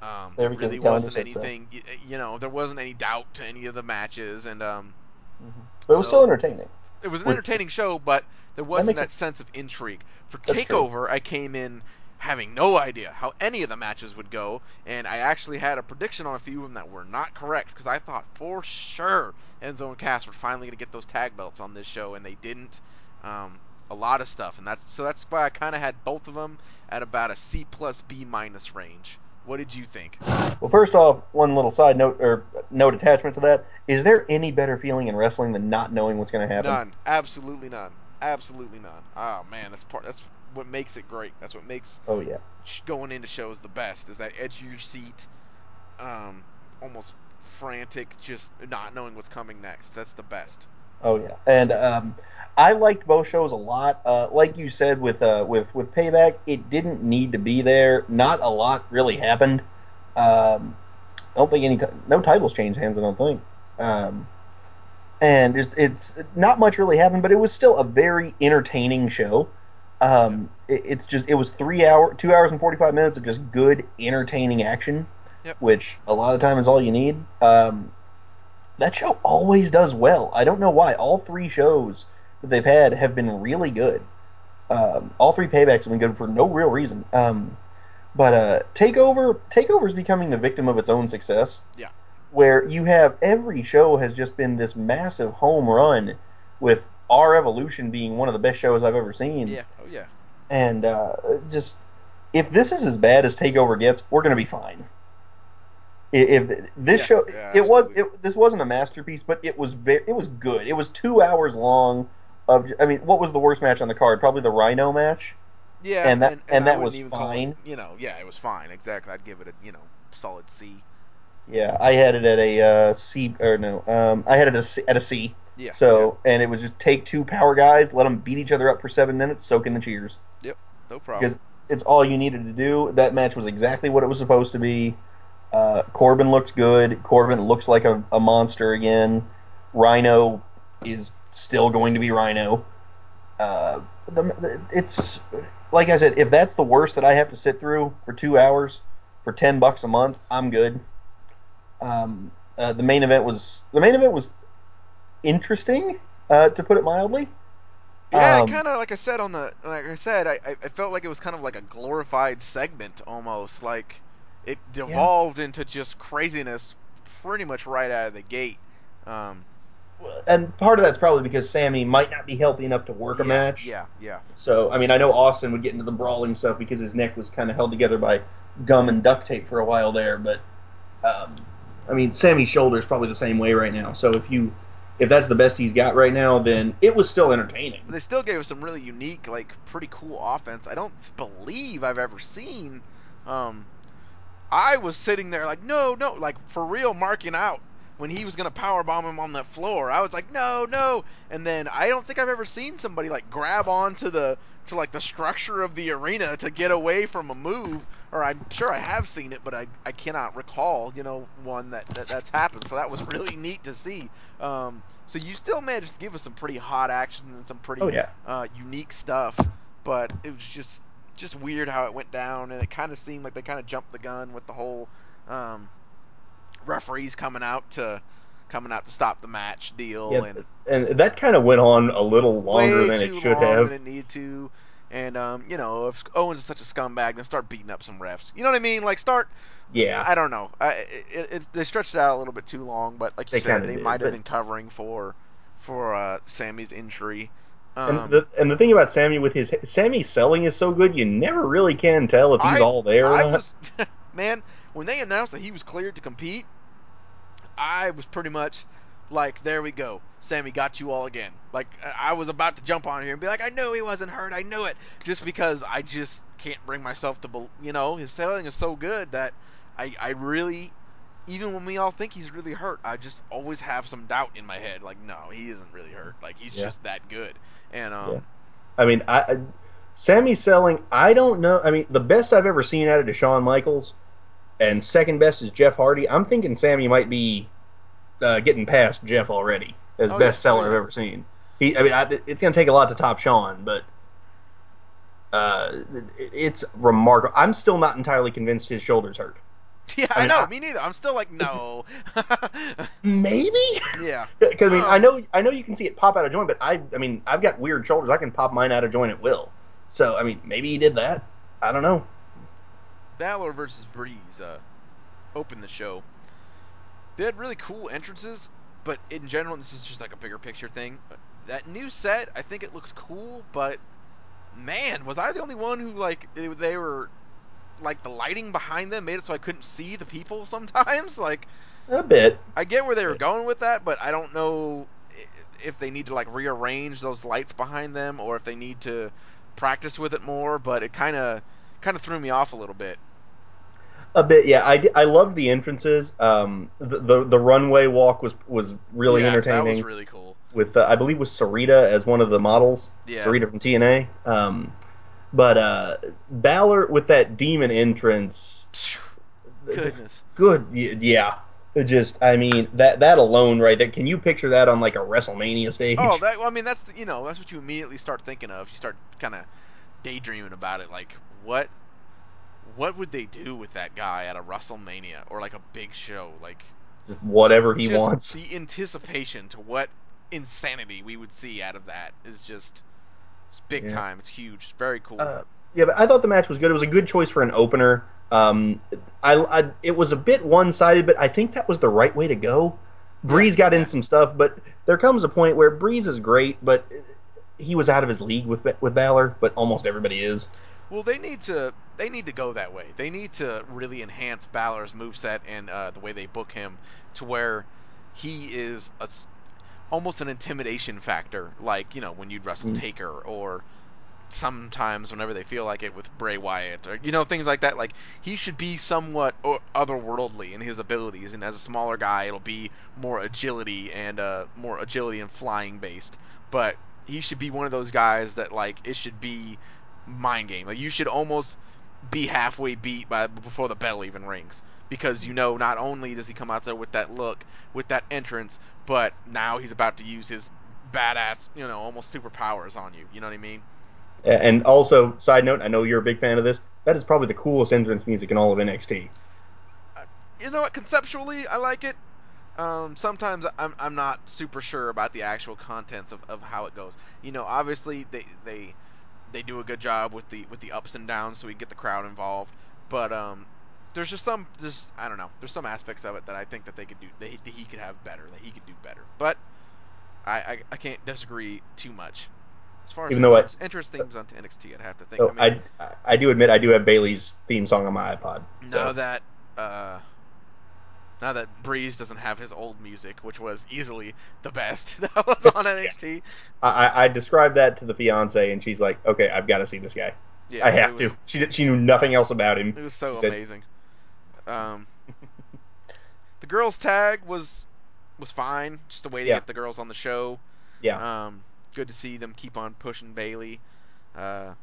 um, There really wasn't said so. anything. You know, there wasn't any doubt to any of the matches, and um, But it was So- still entertaining. it was an entertaining show, but there wasn't makes that sense of intrigue. For. Takeover, I came in having no idea how any of the matches would go, and I actually had a prediction on a few of them that were not correct because I thought for sure Enzo and Cass were finally going to get those tag belts on this show, and they didn't. Um, a lot of stuff, and that's so that's why I kind of had both of them at about a C plus B minus range. What did you think? Well, first off, one little side note or note attachment to that: is there any better feeling in wrestling than not knowing what's going to happen? None, absolutely none, absolutely none. Oh man, that's part. That's what makes it great. That's what makes Oh yeah. going into shows the best is that edge of your seat, um, almost frantic, just not knowing what's coming next. That's the best. Oh yeah, and um, I liked both shows a lot. Uh, like you said with uh, with with Payback, it didn't need to be there. Not a lot really happened. Um, I don't think any no titles changed hands. I don't think. Um, and it's, it's not much really happened, but it was still a very entertaining show. Um, it, it's just it was three hour, two hours and forty five minutes of just good, entertaining action, Yep. which a lot of the time is all you need. Um, that show always does well. I don't know why. All three shows that they've had have been really good. Um, all three paybacks have been good for no real reason. Um, but uh, Takeover, Takeover is becoming the victim of its own success. Yeah. Where you have every show has just been this massive home run, with R Evolution being one of the best shows I've ever seen. Yeah. Oh yeah. And uh, just if this is as bad as Takeover gets, we're gonna be fine. If this Yeah, show, yeah, it was it, this wasn't a masterpiece, but it was very, it was good. It was two hours long. Of, I mean, what was the worst match on the card? Probably the Rhyno match. Yeah. And that- and I that was call it- fine. you know. Yeah, it was fine. Exactly. I'd give it a you know solid C. Yeah, I had it at a uh, C or no, um, I had it at a C, at a C. Yeah. So, and it was just take two power guys, let them beat each other up for seven minutes, soak in the cheers. yeah, no problem. Because it's all you needed to do. That match was exactly what it was supposed to be. Uh, Corbin looks good. Corbin looks like a, a monster again. Rhyno is still going to be Rhyno. Uh, the, the- it's like I said, if that's the worst that I have to sit through for two hours for ten bucks a month, I'm good. Um, uh, the main event was the main event was interesting, uh, to put it mildly. Yeah, Um, kind of like I said on the like I said, I, I felt like it was kind of like a glorified segment almost. Like it devolved into just craziness pretty much right out of the gate. Um, and part of that's probably because Sami might not be healthy enough to work yeah, a match. Yeah, yeah, So, I mean, I know Austin would get into the brawling stuff because his neck was kind of held together by gum and duct tape for a while there. But, um, I mean, Sami's shoulder is probably the same way right now. So if you, if that's the best he's got right now, then it was still entertaining. they still gave us some really unique, like pretty cool offense. I don't believe I've ever seen. Um, I was sitting there like, no, no, like for real, marking out when he was gonna power bomb him on that floor. I was like, no, no, and then I don't think I've ever seen somebody like grab onto the to like the structure of the arena to get away from a move. Or I'm sure I have seen it, but I, I cannot recall, you know, one that, that that's happened. So that was really neat to see. Um, so you still managed to give us some pretty hot action and some pretty Oh, yeah. uh, unique stuff, but it was just just weird how it went down, and it kind of seemed like they kind of jumped the gun with the whole um, referees coming out to coming out to stop the match deal, Yeah, and and that kind of went on a little longer than it should long have. than it needed to. And um, you know, if Owens is such a scumbag, then start beating up some refs. You know what I mean? Like start. yeah. I don't know. I, it, it, they stretched it out a little bit too long, but like you They said, they did, might have but- been covering for for uh, Sami's injury. Um, and the and the thing about Sami with his Sami selling is so good, you never really can tell if he's I- all there or I not. was, man, when they announced that he was cleared to compete, I was pretty much like, there we go. Sami got you all again. Like, I was about to jump on here and be like, I knew he wasn't hurt. I knew it. Just because I just can't bring myself to, bel you know, his selling is so good that I, I really, even when we all think he's really hurt, I just always have some doubt in my head. Like, no, he isn't really hurt. Like, he's Yeah. just that good. And, um, Yeah. I mean, I, I Sami selling. I don't know. I mean, the best I've ever seen out of Shawn Michaels, and second best is Jeff Hardy. I'm thinking Sami might be uh, getting past Jeff already as Oh, best yeah. seller Oh, I've ever seen. He, I mean, I, it's going to take a lot to top Shawn, but uh, it, it's remarkable. I'm still not entirely convinced his shoulder's hurt. yeah, I I, know. I- me neither. I'm still like, no. Maybe. yeah. Because I mean, Um, I know I know you can see it pop out of joint, but I I mean, I've got weird shoulders. I can pop mine out of joint at will. So I mean, maybe he did that. I don't know. Balor versus Breeze uh, opened the show. They had really cool entrances, but in general, this is just like a bigger picture thing. That new set, I think it looks cool, but man, was I the only one who like they, they were like the lighting behind them made it so I couldn't see the people sometimes? Like A bit. I get where they were going with that, but I don't know if they need to like rearrange those lights behind them or if they need to practice with it more. But it kind of kind of threw me off a little bit. A bit. Yeah. I, I loved the entrances. Um, the, the the runway walk was was really yeah, entertaining. That was really cool. with uh, I believe was Sarita as one of the models. Yeah. Sarita from TNA. Um, but uh, Balor with that demon entrance. Goodness. Good. Yeah. Just, I mean, that that alone right there. Can you picture that on like a WrestleMania stage? Oh, that well, I mean that's you know that's what you immediately start thinking of. You start kind of daydreaming about it, like what what would they do with that guy at a WrestleMania or like a big show? Like whatever he just wants. the anticipation to what insanity we would see out of that is just it's big Yeah. time. It's huge. It's very cool. Uh, yeah, but I thought the match was good. It was a good choice for an opener. Um, I, I it was a bit one sided, but I think that was the right way to go. Breeze got in some stuff, but there comes a point where Breeze is great, but he was out of his league with with Balor. But almost everybody is. Well, they need to they need to go that way. They need to really enhance Balor's moveset and uh, the way they book him to where he is a almost an intimidation factor, like you know when you'd wrestle Mm. Taker or sometimes whenever they feel like it with Bray Wyatt or you know things like that. Like he should be somewhat o- otherworldly in his abilities, and as a smaller guy, it'll be more agility and uh, more agility and flying based. But he should be one of those guys that like it should be mind game. Like you should almost be halfway beat by before the bell even rings because you know not only does he come out there with that look, with that entrance, but now he's about to use his badass, you know, almost superpowers on you. You know what I mean? And also, side note, I know you're a big fan of this. That is probably the coolest entrance music in all of NXT. You know what? Conceptually, I like it. Um, sometimes I'm I'm not super sure about the actual contents of, of how it goes. You know, obviously they they they do a good job with the with the ups and downs, so we get the crowd involved. But um, there's just some just I don't know. There's some aspects of it that I think that they could do that he, that he could have better, that he could do better. But I I, I can't disagree too much. As far as Even though I, interesting themes onto NXT, I'd have to think. so I mean, I, I do admit I do have Bayley's theme song on my iPod. So that uh, now that Breeze doesn't have his old music, which was easily the best that was on NXT. I, I described that to the fiance, and she's like, "Okay, I've got to see this guy. Yeah, I have was, to." She she knew nothing else about him. It was so She said- amazing. Um, the girls' tag was was fine, just a way to Yeah. get the girls on the show. Yeah, Um, good to see them keep on pushing Bayley. Uh,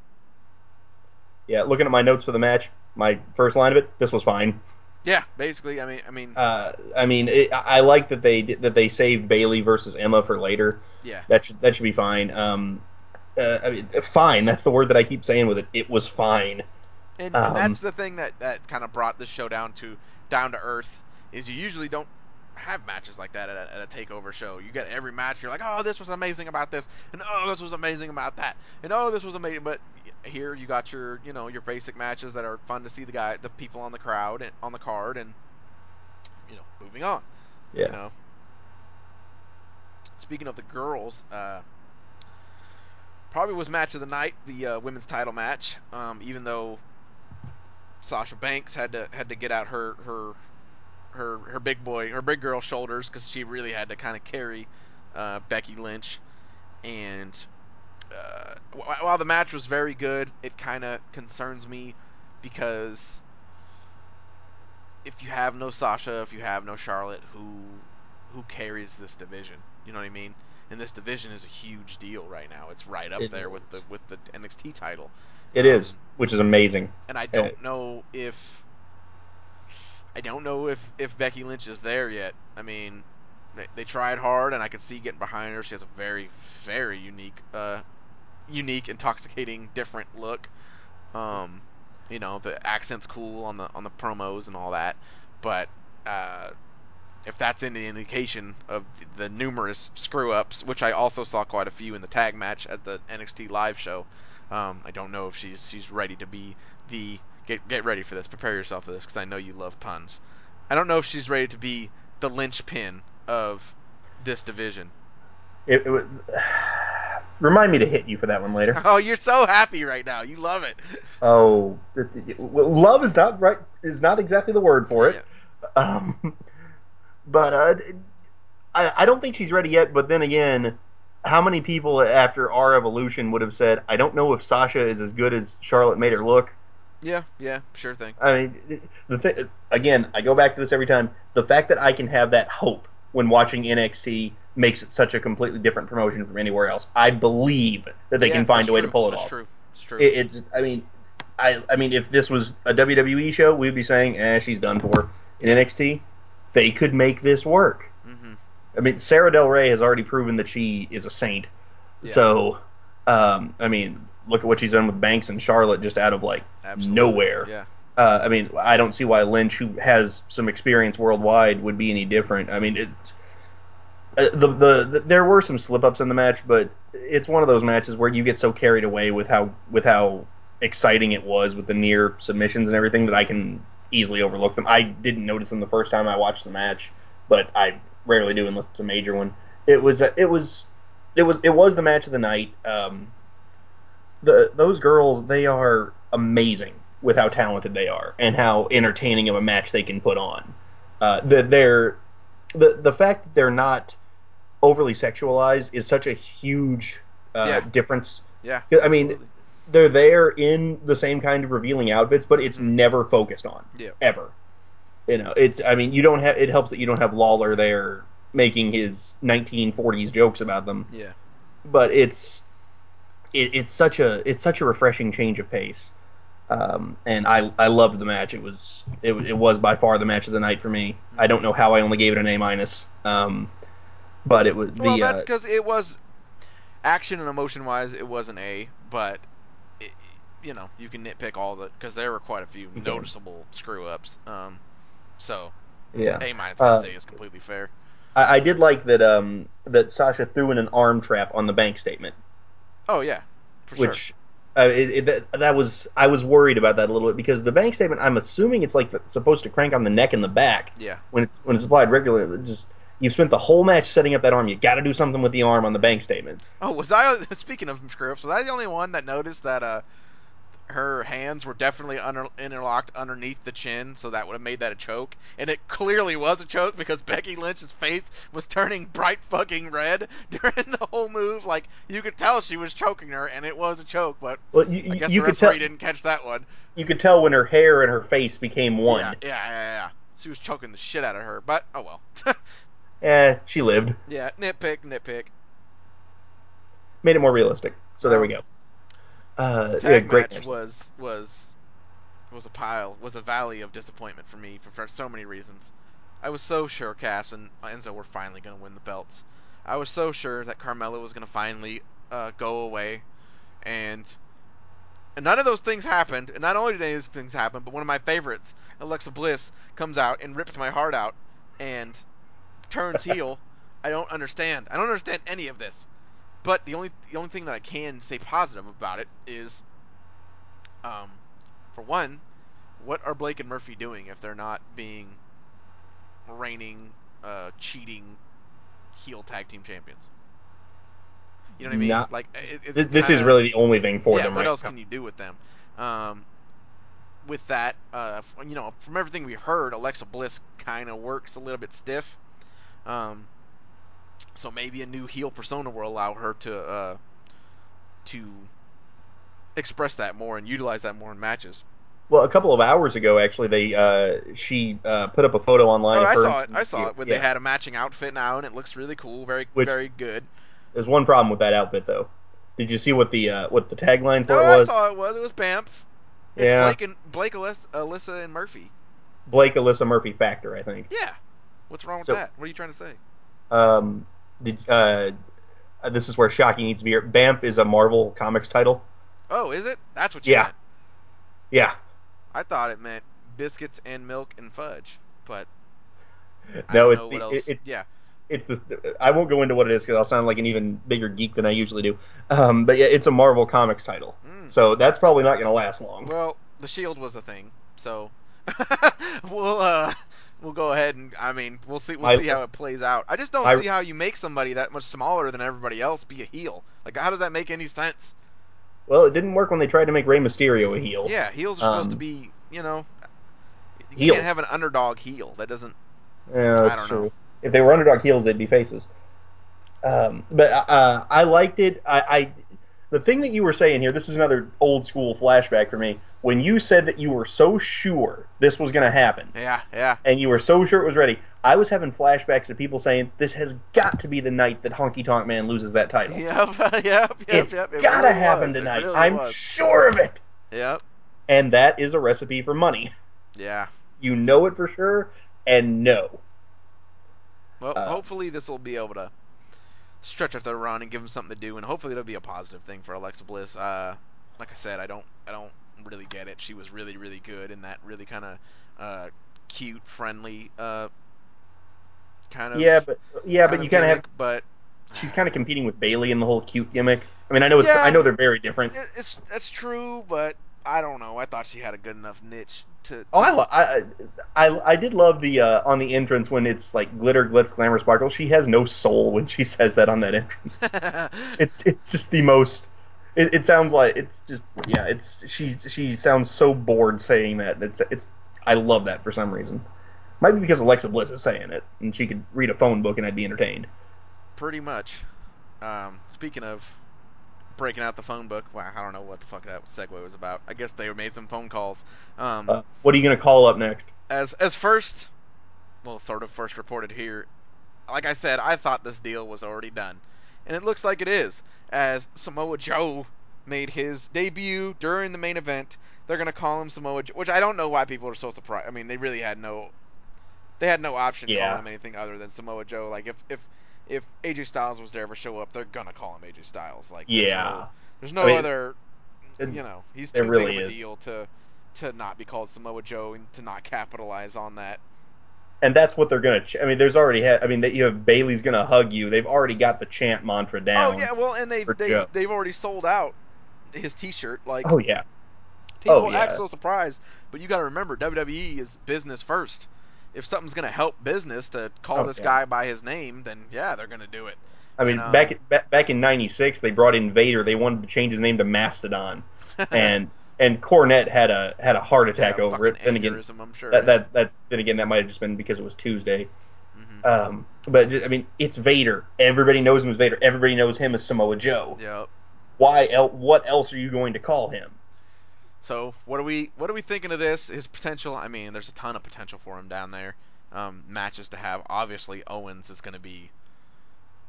yeah. Looking at my notes for the match, my first line of it, this was fine. Yeah, basically, I mean, I mean, Uh, I mean, it, I I like that they that they saved Bayley versus Emma for later. yeah, That should that should be fine. Um, uh, I mean, fine. That's the word that I keep saying with it. It was fine. and, Um, and that's the thing that that kind of brought this show down to down to earth. Is you usually don't have matches like that at a, at a takeover show. You get every match, you're like, oh, this was amazing about this, and oh, this was amazing about that, and oh, this was amazing. But here you got your, you know, your basic matches that are fun to see the guy, the people on the crowd and on the card, and you know, moving on. Yeah. You know. Speaking of the girls, uh, probably was match of the night, the uh, women's title match. Um, even though Sasha Banks had to had to get out her her her her big boy her big girl shoulders because she really had to kind of carry uh, Becky Lynch, and uh, wh- while the match was very good, it kind of concerns me because if you have no Sasha, if you have no Charlotte, who who carries this division? You know what I mean? And this division is a huge deal right now. It's right up It there with the with the NXT title. It Um, is, which is amazing. and I don't know if I don't know if if Becky Lynch is there yet. I mean, they, they tried hard, and I could see getting behind her. She has a very very unique, uh, unique, intoxicating, different look. Um, you know, the accent's cool on the on the promos and all that, but uh, if that's any indication of the numerous screw ups, which I also saw quite a few in the tag match at the NXT live show, um, I don't know if she's she's ready to be the get get ready for this. Prepare yourself for this because I know you love puns. I don't know if she's ready to be the linchpin of this division. It, it was, remind me to hit you for that one later. Oh, you're so happy right now. You love it. Oh, it- it- love is not right. Is not exactly the word for it. Um, but uh, I, I don't think she's ready yet. But then again, how many people after R Evolution would have said, "I don't know if Sasha is as good as Charlotte made her look"? Yeah, yeah, sure thing. I mean, the th- again, I go back to this every time. The fact that I can have that hope when watching NXT makes it such a completely different promotion from anywhere else. I believe that they Yeah, can find a way true. to pull it that's off. True. It's true. It, it's, I mean, I, I mean, if this was a WWE show, we'd be saying, "eh, she's done for." In NXT, they could make this work. hmm I mean, Sara Del Rey has already proven that she is a saint. Yeah. So, um, I mean, look at what she's done with Banks and Charlotte just out of like Absolutely. nowhere. Yeah. Uh, I mean, I don't see why Lynch, who has some experience worldwide, would be any different. I mean, it, uh, the, the the there were some slip ups in the match, but it's one of those matches where you get so carried away with how with how exciting it was with the near submissions and everything that I can easily overlook them. I didn't notice them the first time I watched the match, but I rarely do unless it's a major one. It was it was it was it was the match of the night. Um, the those girls they are amazing with how talented they are and how entertaining of a match they can put on. Uh, the, they're the the fact that they're not overly sexualized is such a huge uh, Yeah. difference. Yeah. I mean, they're there in the same kind of revealing outfits, but it's Mhm. never focused on Yeah. ever. You know, it's I mean, you don't have it helps that you don't have Lawler there making his 1940s jokes about them, Yeah. but it's it, it's such a it's such a refreshing change of pace. Um, and I I loved the match. It was it, it was by far the match of the night for me. I don't know how I only gave it an A minus. Um, but it was the Well, that's uh, because it was action and emotion wise, it was an A, but it, you know you can nitpick all the because there were quite a few noticeable screw ups. Um, so yeah. A minus Uh, I'd say is completely fair. I, I did like that um that Sasha threw in an arm trap on the bank statement. Oh yeah, for sure. which uh, it, it, that, that was I was worried about that a little bit because the bank statement I'm assuming it's like supposed to crank on the neck and the back Yeah. when it, when it's applied regularly. Just you spent the whole match setting up that arm. You got to do something with the arm on the bank statement. Oh, was I speaking of screw ups? Was I the only one that noticed that uh her hands were definitely under, interlocked underneath the chin, so that would have made that a choke, and it clearly was a choke because Becky Lynch's face was turning bright fucking red during the whole move. Like you could tell she was choking her, and it was a choke. But Well, you, I guess you the could referee tell didn't catch that one. you could tell when her hair and her face became one. Yeah, yeah, yeah, yeah. She was choking the shit out of her, but oh well. Eh, she lived. yeah, nitpick, nitpick. Made it more realistic. So there we Um, go. Uh, The yeah, tag great match was was was a pile, was a valley of disappointment for me for, for so many reasons. I was so sure Cass and Enzo were finally going to win the belts. I was so sure that Carmella was going to finally uh, go away, and and none of those things happened. And not only did any of those things happen, but one of my favorites, Alexa Bliss, comes out and rips my heart out and turns heel. I don't understand. I don't understand any of this. But the only the only thing that I can say positive about it is, um, for one, what are Blake and Murphy doing if they're not being reigning, uh, cheating heel tag team champions? You know what I mean? Not- like it, this is really the only thing for yeah. them what right else now. can you do with them? Um, with that, uh, you know, from everything we've heard, Alexa Bliss kind of works a little bit stiff. Um, so maybe a new heel persona will allow her to uh, to express that more and utilize that more in matches. Well, a couple of hours ago, actually, they uh, she uh, put up a photo online. Oh, I saw it. I saw it when Yeah. they had a matching outfit now, and it looks really cool. Very, Which- very good. There's one problem with that outfit, though. Did you see what the uh, what the tagline for No, it I saw it was. It was Bamf. It's Yeah. Blake and Blake, Alyssa, Alyssa, and Murphy. Blake Alyssa Murphy factor, I think. Yeah. What's wrong with So- that? What are you trying to say? Um, did, uh, this is where Shocky needs to be here. Bamf is a Marvel Comics title. Oh, is it? That's what you Yeah. meant. Yeah. I thought it meant biscuits and milk and fudge, but I No, it's the it, it, yeah. it's the. I won't go into what it is because I'll sound like an even bigger geek than I usually do. Um, but yeah, it's a Marvel Comics title, Mm. so that's probably not going to last long. Well, the shield was a thing, so we'll uh we'll go ahead and I mean we'll see we'll My- see how it plays out. I just don't my- see how you make somebody that much smaller than everybody else be a heel. Like how does that make any sense? Well, it didn't work when they tried to make Rey Mysterio a heel. Yeah, heels are supposed to Um, be you know you heels. can't have an underdog heel. That doesn't. Yeah, that's don't true. know. If they were underdog heels, they'd be faces. Um, but uh, I liked it. I, I the thing that you were saying here. This is another old school flashback for me. When you said that you were so sure this was going to happen, Yeah, yeah. and you were so sure it was ready, I was having flashbacks to people saying this has got to be the night that Honky Tonk Man loses that title. Yep, yep, yep, it's yep. It gotta really happen was. Tonight. really I'm was. sure of it. Yep. And that is a recipe for money. Yeah. You know it for sure, and no. Well, Uh, hopefully this will be able to stretch out their run and give them something to do, and hopefully it'll be a positive thing for Alexa Bliss. Uh, like I said, I don't, I don't really get it. She was really, really good in that really kind of uh, cute, friendly uh, kind of yeah, but yeah, but you kind of have but she's kind of competing with Bayley in the whole cute gimmick. I mean, I know it's I know they're very different. It's that's true, but I don't know. I thought she had a good enough niche to. Oh, I, lo- I I I did love the uh, on the entrance when it's like glitter, glitz, glamour, sparkle. She has no soul when she says that on that entrance. It's it's just the most. It, it sounds like it's just yeah. It's she she sounds so bored saying that. It's it's I love that for some reason. Might be because Alexa Bliss is saying it, and she could read a phone book and I'd be entertained. pretty much. Um, speaking of breaking out the phone book, wow, I don't know what the fuck that segue was about. I guess they made some phone calls. Um, Uh, what are you gonna call up next? as as first, well, sort of first reported here. Like I said, I thought this deal was already done, and it looks like it is. As Samoa Joe made his debut during the main event, they're gonna call him Samoa Joe, which I don't know why people are so surprised. I mean, they really had no, they had no option Yeah. calling him anything other than Samoa Joe. Like if if if AJ Styles was to ever show up, they're gonna call him AJ Styles. Like there's Yeah. no, there's no I mean, other, it- you know, he's too really big of a is. deal to to not be called Samoa Joe and to not capitalize on that. And that's what they're gonna. Ch- I mean, there's already. Ha- I mean, that you have Bayley's gonna hug you. They've already got the chant mantra down. Oh yeah, well, and they for they Joe. they've already sold out his T-shirt. Like Oh yeah. people oh, yeah. act so surprised, but you got to remember WWE is business first. If something's gonna help business to call Oh, this yeah. guy by his name, then yeah, they're gonna do it. I mean, And, um, back, back back in '96, they brought in Vader. They wanted to change his name to Mastodon, and and Cornette had a had a heart attack over it. Then again, I'm sure. that that that then again that might have just been because it was Tuesday. hmm Um, but ju- I mean, it's Vader. Everybody knows him as Vader. Everybody knows him as Samoa Joe. Yep. Why? El- what else are you going to call him? So what are we what are we thinking of this? His potential. I mean, there's a ton of potential for him down there. Um, matches to have. Obviously, Owens is going to be.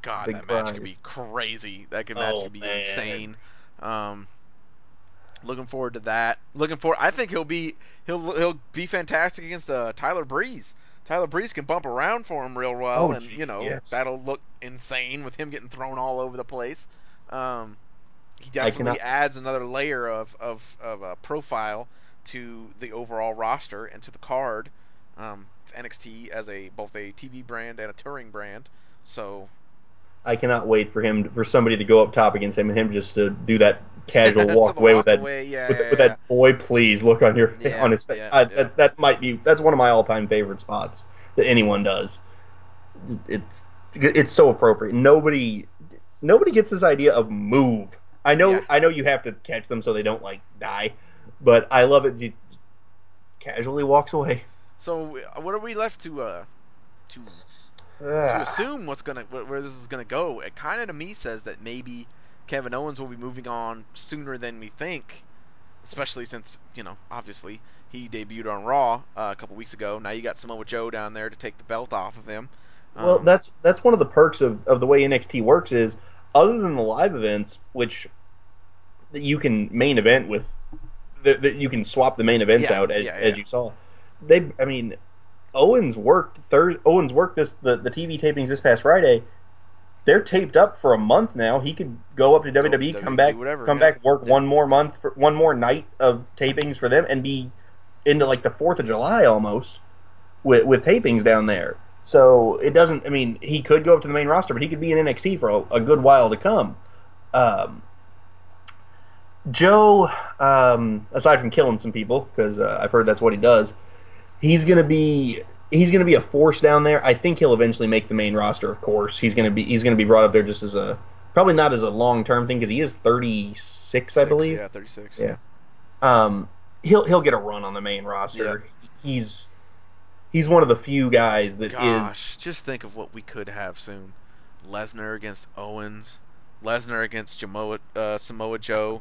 God, Big that match could be crazy. That could match Oh, could be man. insane. Um, looking forward to that. Looking forward. I think he'll be he'll he'll be fantastic against uh, Tyler Breeze. Tyler Breeze can bump around for him real well, Oh, and geez, you know yes. that'll look insane with him getting thrown all over the place. Um, he definitely cannot- adds another layer of of of a profile to the overall roster and to the card. Um, NXT as a both a TV brand and a touring brand. So I cannot wait for him for somebody to go up top against him and him just to do that casual walk away walk with that away, yeah, with, yeah, with yeah. that boy please look on your on his face. I. That that might be that's one of my all time favorite spots that anyone does. It's it's so appropriate. Nobody nobody gets this idea of move. I know Yeah. I know you have to catch them so they don't like die, but I love it. He casually walks away. So what are we left to uh to to assume what's gonna wh- where this is gonna go? It kind of to me says that maybe Kevin Owens will be moving on sooner than we think, especially since you know obviously he debuted on Raw uh, a couple weeks ago. Now you got Samoa Joe down there to take the belt off of him. Well, Um, that's that's one of the perks of, of the way NXT works is other than the live events, which that you can main event with, that, that you can swap the main events Yeah, out as, yeah, as you saw. They, I mean, Owens worked third. Owens worked this the, the TV tapings this past Friday. They're taped up for a month now. He could go up to WWE, WWE, come back, whatever, come yeah. back, work Yeah. one more month, for, one more night of tapings for them, and be into like the Fourth of July almost with with tapings down there. So it doesn't. I mean, he could go up to the main roster, but he could be in NXT for a, a good while to come. Um, Joe, um, aside from killing some people, because uh, I've heard that's what he does, he's gonna be he's gonna be a force down there. I think he'll eventually make the main roster. Of course, he's gonna be he's gonna be brought up there just as a probably not as a long term thing because he is 36, I believe. Yeah, 36. Yeah. Um, he'll he'll get a run on the main roster. He's he's one of the few guys that is. Gosh, just think of what we could have soon. Lesnar against Owens. Lesnar against Jamoa, uh, Samoa Joe.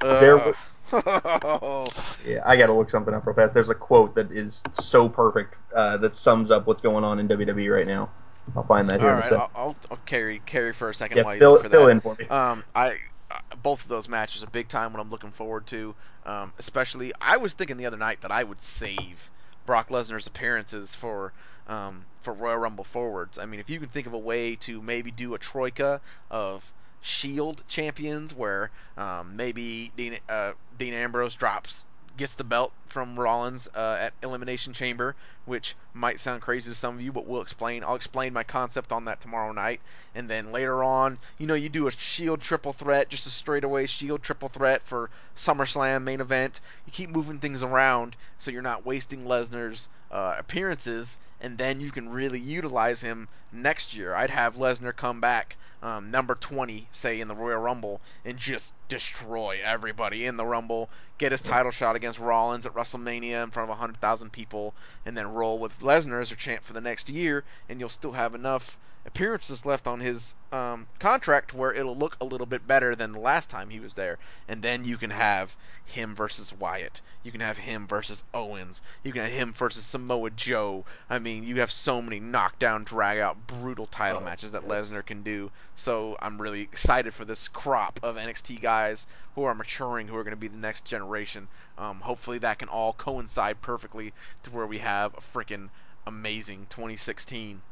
There Yeah, I got to look something up real fast. There's a quote that is so perfect uh, that sums up what's going on in WWE right now. I'll find that here All in a second. I'll, I'll, I'll carry carry for a second yeah, while you fill, fill that. in for me. Um, I uh, both of those matches are big time. What I'm looking forward to, um, especially I was thinking the other night that I would save Brock Lesnar's appearances for um, for Royal Rumble forwards. I mean, if you can think of a way to maybe do a troika of Shield champions, where um, maybe Dean, uh, Dean Ambrose drops gets the belt from Rollins uh, at Elimination Chamber, which might sound crazy to some of you, but we'll explain. I'll explain my concept on that tomorrow night, and then later on, you know, you do a Shield triple threat, just a straightaway Shield triple threat for SummerSlam main event. You keep moving things around so you're not wasting Lesnar's uh, appearances, and then you can really utilize him next year. I'd have Lesnar come back um, number 20, say, in the Royal Rumble, and just destroy everybody in the Rumble, get his title shot against Rollins at WrestleMania in front of 100,000 people, and then roll with Lesnar as your champ for the next year, and you'll still have enough appearances left on his um, contract where it'll look a little bit better than the last time he was there. And then you can have him versus Wyatt. You can have him versus Owens. You can have him versus Samoa Joe. I mean, you have so many knockdown, drag out, brutal title Oh, matches that yes. Lesnar can do. So I'm really excited for this crop of NXT guys who are maturing, who are going to be the next generation. Um, hopefully that can all coincide perfectly to where we have a freaking amazing 2016.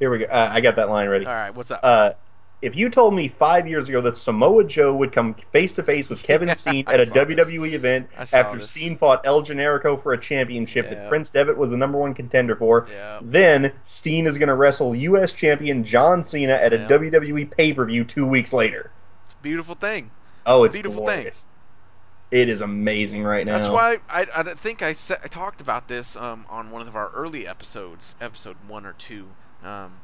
Here we go. Uh, I got that line ready. All right, what's up? Uh, if you told me five years ago that Samoa Joe would come face to face with Kevin Steen at a saw this. WWE event after this. Steen fought El Generico for a championship Yeah. that Prince Devitt was the number one contender for, Yeah. then Steen is going to wrestle U.S. champion John Cena at a WWE pay per view two weeks later. It's a beautiful thing. Oh, it's Beautiful glorious. It is amazing right now. That's why I, I think I, sa- I talked about this um, on one of our early episodes, episode one or two, um,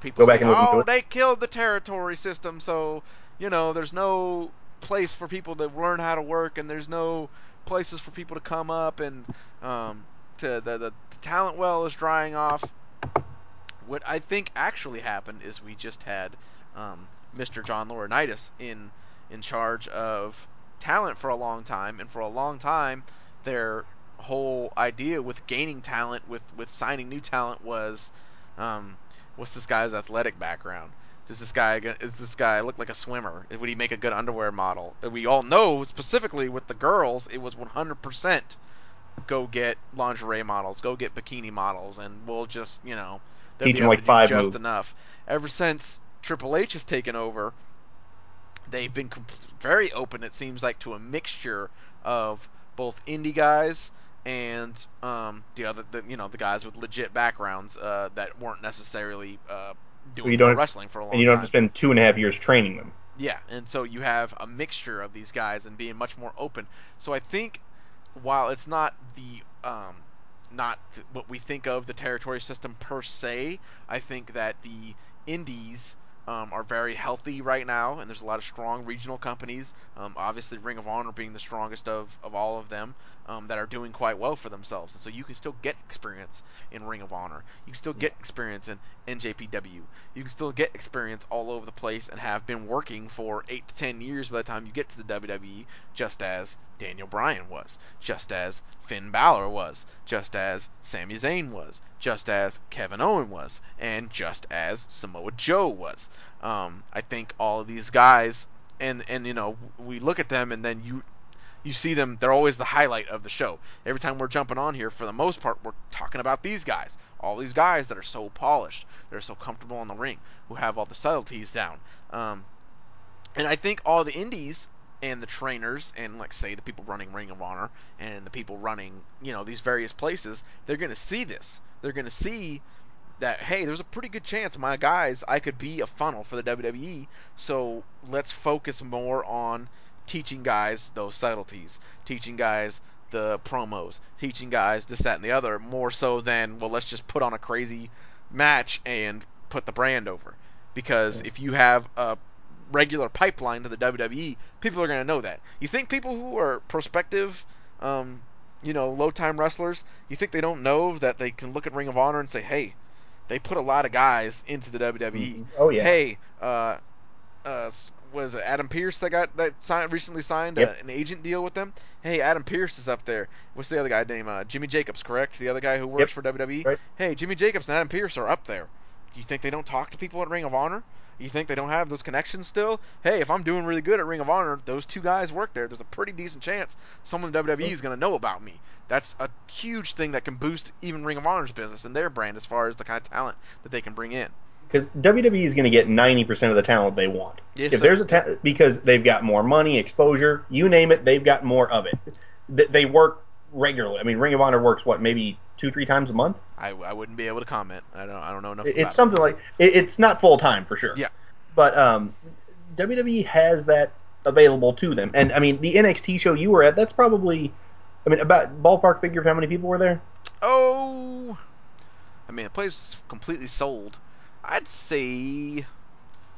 people say, "Oh, they killed the territory system, so you know there's no place for people to learn how to work, and there's no places for people to come up, and um, to the, the the talent well is drying off." What I think actually happened is we just had um, Mr. John Laurinaitis in in charge of talent for a long time, and for a long time, their whole idea with gaining talent, with with signing new talent, was um, what's this guy's athletic background? Does this guy is this guy look like a swimmer? Would he make a good underwear model? We all know specifically with the girls, it was 100% go get lingerie models, go get bikini models, and we'll just you know they'll Teach be able like to five just moves. enough. Ever since Triple H has taken over, they've been very open. It seems like to a mixture of both indie guys and um, the other, the, you know, the guys with legit backgrounds uh, that weren't necessarily uh, doing wrestling for a long time. and you don't time. have to spend two and a half years training them. Yeah, and so you have a mixture of these guys and being much more open. So I think while it's not the um, not th- what we think of the territory system per se, I think that the indies um, are very healthy right now, and there's a lot of strong regional companies. Um, obviously, Ring of Honor being the strongest of, of all of them, um, that are doing quite well for themselves. And so you can still get experience in Ring of Honor. You can still get experience in NJPW. You can still get experience all over the place and have been working for eight to ten years by the time you get to the WWE, just as Daniel Bryan was, just as Finn Balor was, just as Sami Zayn was, just as Kevin Owen was, and just as Samoa Joe was. Um, I think all of these guys, and and you know, we look at them and then you you see them they're always the highlight of the show every time we're jumping on here for the most part we're talking about these guys all these guys that are so polished that are so comfortable in the ring who have all the subtleties down um, and i think all the indies and the trainers and like say the people running ring of honor and the people running you know these various places they're going to see this. They're going to see that hey there's a pretty good chance my guys i could be a funnel for the wwe so let's focus more on teaching guys those subtleties, teaching guys the promos, teaching guys this, that, and the other, more so than, well, let's just put on a crazy match and put the brand over. Because if you have a regular pipeline to the WWE, people are going to know that. You think people who are prospective, um, you know, low time wrestlers, you think they don't know that they can look at Ring of Honor and say, hey, they put a lot of guys into the WWE. Mhm. Oh yeah. Hey, uh, uh, was it Adam Pearce that got that signed, recently signed Yep. uh, an agent deal with them? Hey, Adam Pearce is up there. What's the other guy named uh, Jimmy Jacobs? Correct, the other guy who works Yep. for WWE. Right. Hey, Jimmy Jacobs and Adam Pierce are up there. You think they don't talk to people at Ring of Honor? You think they don't have those connections still? Hey, if I'm doing really good at Ring of Honor, those two guys work there. There's a pretty decent chance someone in WWE is going to know about me. That's a huge thing that can boost even Ring of Honor's business and their brand as far as the kind of talent that they can bring in. because WWE is going to get ninety percent of the talent they want. Yes, if sir. there's a ta- because they've got more money, exposure, you name it, they've got more of it. They work regularly. I mean, Ring of Honor works what maybe two, three times a month. I, I wouldn't be able to comment. I don't I don't know enough. It's something like it, it's not full time for sure. Yeah. but um, WWE has that available to them, and I mean the NXT show you were at, that's probably, I mean about ballpark figure of how many people were there. Oh, I mean the place is completely sold. I'd say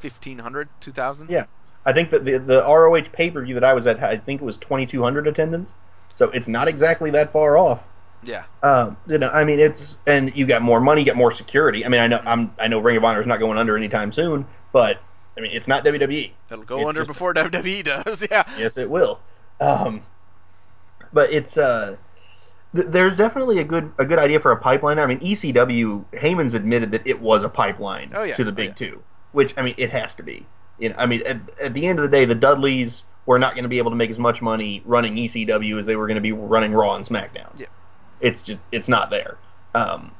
1500, 2000. Yeah. I think that the the ROH pay per view that I was at, I think it was twenty two hundred attendance, so it's not exactly that far off. Yeah. Um, you know, I mean, it's and you got more money, you got more security. I mean, I know I'm I know Ring of Honor is not going under anytime soon, but I mean, it's not WWE. It'll go It's under just- before WWE does. Yeah. Yes, it will. Um, but it's uh, th- there's definitely a good a good idea for a pipeline there. I mean, ECW Heyman's admitted that it was a pipeline Oh, yeah. to the Oh, Big yeah. Two, which I mean, it has to be. You know, I mean, at, at the end of the day, the Dudleys were not going to be able to make as much money running ECW as they were going to be running Raw and SmackDown. Yeah. It's just it's not there. Um,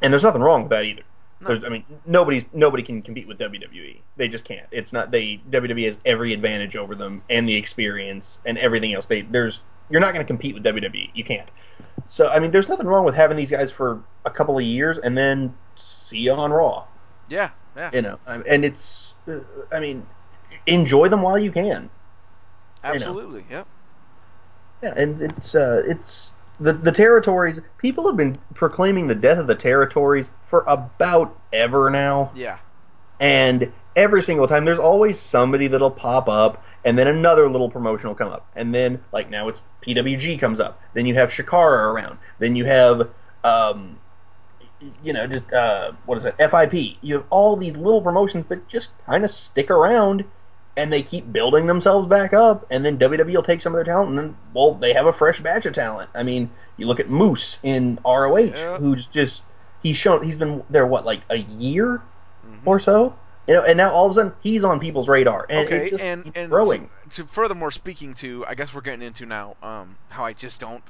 and there's nothing wrong with that either. There's, I mean, nobody's nobody can compete with WWE. They just can't. It's not they WWE has every advantage over them and the experience and everything else. They there's you're not going to compete with WWE. You can't. So I mean, there's nothing wrong with having these guys for a couple of years and then see you on Raw. Yeah. Yeah. You know, and it's uh, I mean, enjoy them while you can. Absolutely. Yep. Yeah, and it's uh, it's the the territories. People have been proclaiming the death of the territories for about ever now. Yeah. And every single time, there's always somebody that'll pop up, and then another little promotion will come up, and then like now it's PWG comes up. Then you have Chikara around. Then you have um, you know just uh, what is it FIP. You have all these little promotions that just kind of stick around. And they keep building themselves back up, and then WWE will take some of their talent, and then well, they have a fresh batch of talent. I mean, you look at Moose in ROH, Yeah. who's just he's shown he's been there what like a year Mhm. or so. You know, and now all of a sudden he's on people's radar, and okay, just and and growing. To, to furthermore speaking to, I guess we're getting into now um, how I just don't,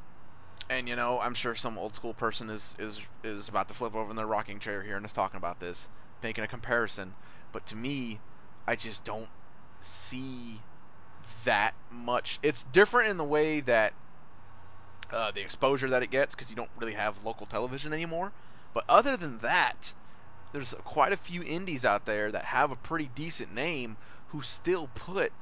and you know, I'm sure some old school person is is is about to flip over in their rocking chair here and is talking about this, making a comparison. But to me, I just don't see that much. It's different in the way that uh, the exposure that it gets because you don't really have local television anymore. But other than that, there's quite a few indies out there that have a pretty decent name who still put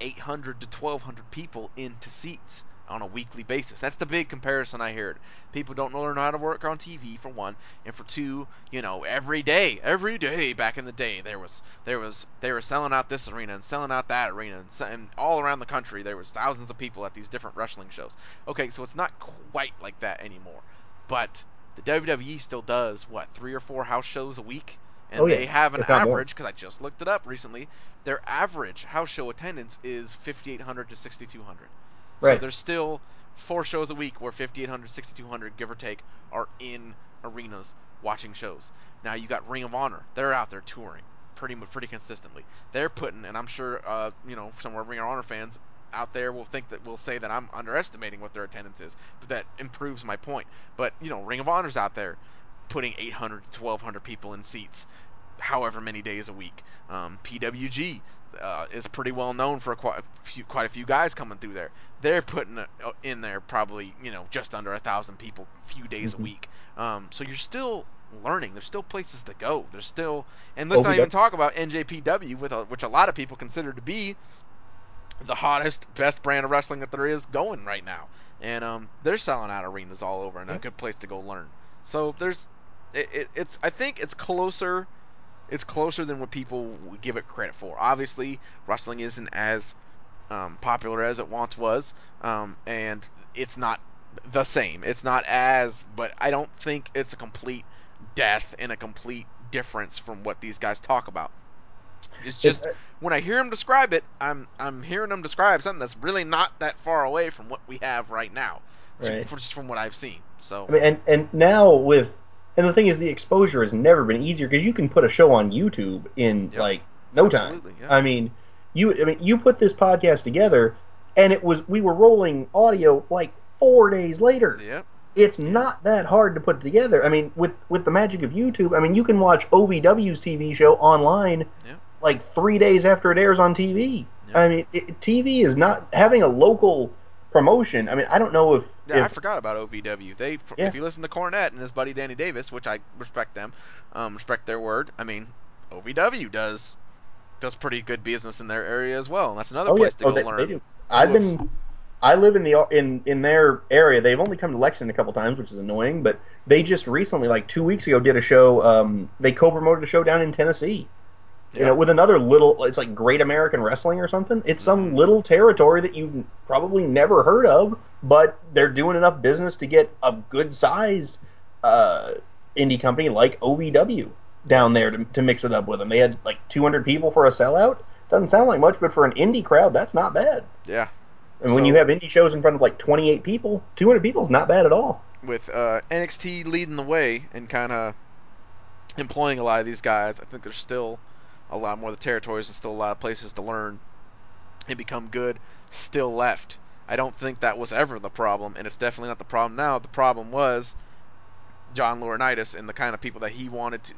800 to 1200 people into seats on a weekly basis. That's the big comparison I heard. People don't learn how to work on TV for one, and for two, you know, every day, every day back in the day, there was there was they were selling out this arena and selling out that arena, and, se- and all around the country there was thousands of people at these different wrestling shows. Okay, so it's not quite like that anymore, but the WWE still does what three or four house shows a week, and Oh, yeah, they have an more. average because I just looked it up recently. Their average house show attendance is 5,800 to 6,200. So there's still four shows a week where 5,800, 6,200, give or take, are in arenas watching shows. Now you got Ring of Honor; they're out there touring pretty pretty consistently. They're putting, and I'm sure uh, you know some of our Ring of Honor fans out there will think that will say that I'm underestimating what their attendance is, but that improves my point. But you know, Ring of Honor's out there putting 800 to 1,200 people in seats, however many days a week. Um, PWG uh, is pretty well known for quite a few, quite a few guys coming through there. They're putting uh, in there probably you know just under a thousand people, a few days Mhm. a week. Um, so you're still learning. There's still places to go. There's still, and let's Oh, not even got- talk about NJPW, with a, which a lot of people consider to be the hottest, best brand of wrestling that there is going right now. And um, they're selling out arenas all over, and a good place to go learn. So there's, it, it, it's I think it's closer, it's closer than what people give it credit for. Obviously, wrestling isn't as um, popular as it once was, um, and it's not the same. It's not as, but I don't think it's a complete death and a complete difference from what these guys talk about. It's just when I hear them describe it, I'm I'm hearing them describe something that's really not that far away from what we have right now, Right. just from what I've seen. So I mean, and and now with And the thing is, the exposure has never been easier because you can put a show on YouTube in Yep. like no Absolutely, time. yeah. I mean, you I mean you put this podcast together, and it was we were rolling audio like four days later. Yep. It's not that hard to put together. I mean, with with the magic of YouTube, I mean, you can watch OVW's TV show online like three days after it airs on TV. I mean, it, TV is not having a local promotion. I mean, I don't know if, Yeah, I forgot about OVW. They, Yeah. if you listen to Cornette and his buddy Danny Davis, which I respect them, um, respect their word. I mean, OVW does does pretty good business in their area as well, and that's another oh yeah, place to oh go they, learn. they do. I've been, I live in the in in their area. They've only come to Lexington a couple times, which is annoying. But they just recently, like two weeks ago, did a show. Um, they co-promoted a show down in Tennessee. You know, with another little, it's like Great American Wrestling or something. It's some Mhm. little territory that you've probably never heard of, but they're doing enough business to get a good sized uh, indie company like OVW down there to, to mix it up with them. They had like 200 people for a sellout. Doesn't sound like much, but for an indie crowd, that's not bad. Yeah, And when you have indie shows in front of like 28 people, 200 people is not bad at all. with uh, NXT leading the way and kind of employing a lot of these guys, I think there's still a lot more of the territories and still a lot of places to learn and become good still left. I don't think that was ever the problem, and it's definitely not the problem now. The problem was John Laurinaitis and the kind of people that he wanted to.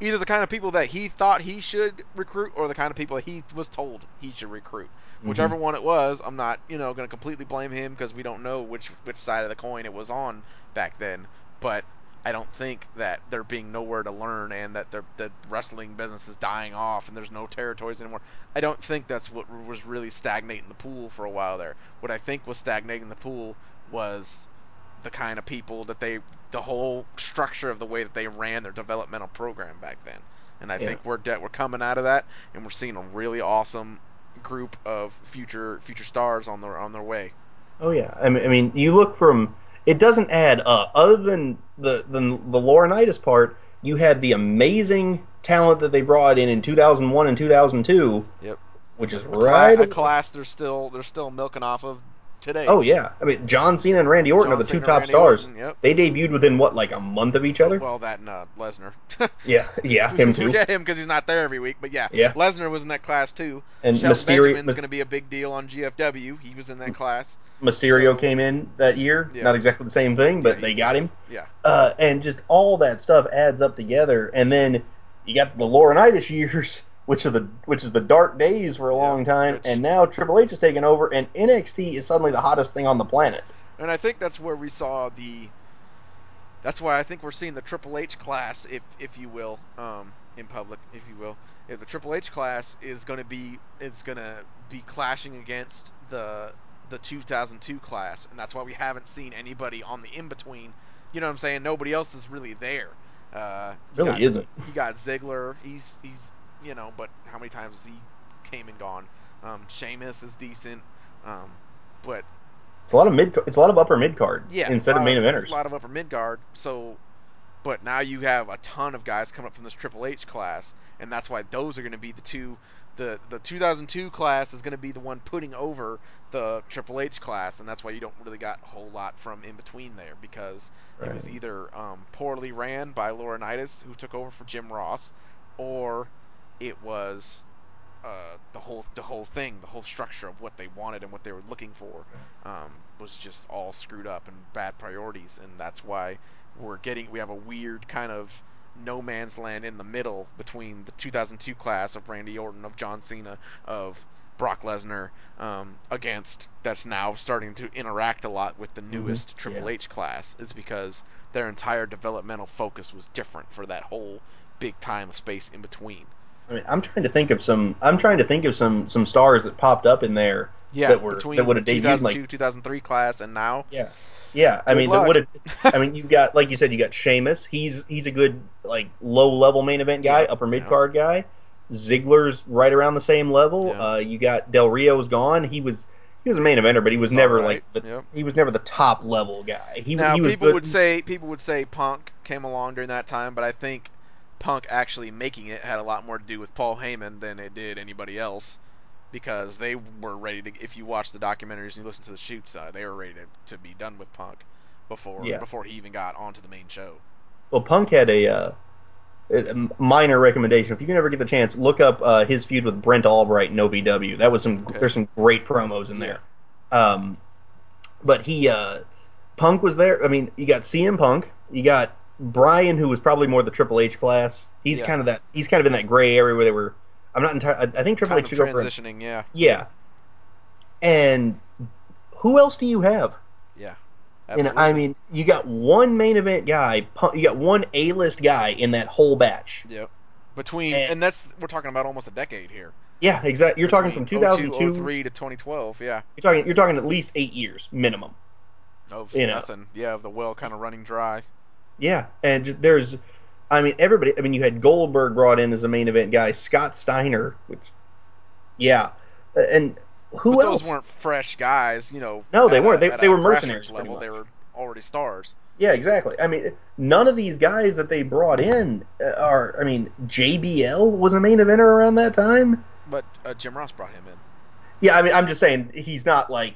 Either the kind of people that he thought he should recruit, or the kind of people that he was told he should recruit. Mm-hmm. Whichever one it was, I'm not, you know, going to completely blame him because we don't know which which side of the coin it was on back then. But I don't think that there being nowhere to learn and that the the wrestling business is dying off and there's no territories anymore. I don't think that's what was really stagnating the pool for a while there. What I think was stagnating the pool was the kind of people that they, the whole structure of the way that they ran their developmental program back then. And I Yeah. think we're de- we're coming out of that, and we're seeing a really awesome group of future future stars on their on their way. Oh yeah, I mean, I mean, you look from it doesn't add up. Other than the the the Laurinaitis part, you had the amazing talent that they brought in in 2001 and 2002. Yep. Which is A, right. a class they're still they're still milking off of today. oh yeah, I mean, John Cena and Randy Orton John are the two top Randy stars. Orton, yep. They debuted within what, like a month of each other? Well, that and uh, Lesnar. yeah, yeah, him too. Forget him because he's not there every week. But yeah, Yeah. Lesnar was in that class too. And Shelton Mysterio, Benjamin's going to be a big deal on GFW. He was in that class. Mysterio so- came in that year. Yeah. Not exactly the same thing, but Yeah, they got him. Yeah. uh, and just all that stuff adds up together, and then you got the Laurinaitis years, which are the which is the dark days for a Yeah, long time, which- and now Triple H is taking over, and NXT is suddenly the hottest thing on the planet. And I think that's where we saw the. That's why I think we're seeing the Triple H class, if if you will, um, in public, if you will. If the Triple H class is going to be is going to be clashing against the the 2002 class, and that's why we haven't seen anybody on the in between. You know what I'm saying? Nobody else is really there. Uh, Really got- isn't. You got Ziggler. He's he's you know, but how many times has he came and gone? Um, Sheamus is decent, um, but It's a lot of mid. It's a lot of upper mid card yeah, instead of main eventers. A lot of upper mid card. So, but now you have a ton of guys coming up from this Triple H class, and that's why those are going to be the two. The the 2002 class is going to be the one putting over the Triple H class, and that's why you don't really got a whole lot from in between there because it was either um, poorly ran by Laurinaitis, who took over for Jim Ross, or it was uh, the whole the whole thing, the whole structure of what they wanted and what they were looking for, um, was just all screwed up and bad priorities, and that's why we're getting we have a weird kind of no man's land in the middle between the 2002 class of Randy Orton, of John Cena, of Brock Lesnar, um, against that's now starting to interact a lot with the newest Triple yeah. H class, is because their entire developmental focus was different for that whole big time of space in between. I mean, I'm trying to think of some. I'm trying to think of some some stars that popped up in there. Yeah, that were between that would have debuted 2002, like 2003 class and now. yeah, yeah. I Good mean, luck. would have. I mean, you've got like you said, you got Sheamus. He's he's a good like low level main event guy, Yeah, upper mid card guy. Ziggler's right around the same level. Yeah. Uh, you got Del Rio's gone. He was he was a main eventer, but he was He's never alright, like the yep. he was never the top level guy. He, now he was people good- would say people would say Punk came along during that time, but I think Punk actually making it had a lot more to do with Paul Heyman than it did anybody else, because they were ready to. If you watch the documentaries and you listen to the shoots, uh, they were ready to, to be done with Punk before Yeah. before he even got onto the main show. Well, Punk had a, uh, a minor recommendation. If you can ever get the chance, look up uh, his feud with Brent Albright in OVW. That was some. Okay. There's some great promos in Yeah. there. Um, but he, uh, Punk was there. I mean, you got CM Punk. You got Bryan, who was probably more the Triple H class. He's Yeah. kind of that. He's kind of in that gray area where they were. I'm not entirely. I, think Triple Kind H should go for. transitioning, yeah, Yeah. And who else do you have? yeah. And I mean, you got one main event guy, you got one A-list guy in that whole batch. Yep. Between And- and, that's we're talking about almost a decade here. Yeah, exactly. You're talking from Between 2002. 03 to 2012. Yeah. You're talking. You're talking at least eight years minimum. Of You know. nothing. Yeah, of the well kind of running dry. Yeah, and there's, I mean, everybody. I mean, you had Goldberg brought in as a main event guy, Scott Steiner, which, yeah, and who but else? those weren't fresh guys, you know. No, they weren't. a- They- they were mercenaries, Level, they were already stars. Yeah, exactly. I mean, none of these guys that they brought in uh, are. I mean, JBL was a main eventer around that time. But uh, Jim Ross brought him in. Yeah, I mean, I'm just saying he's not like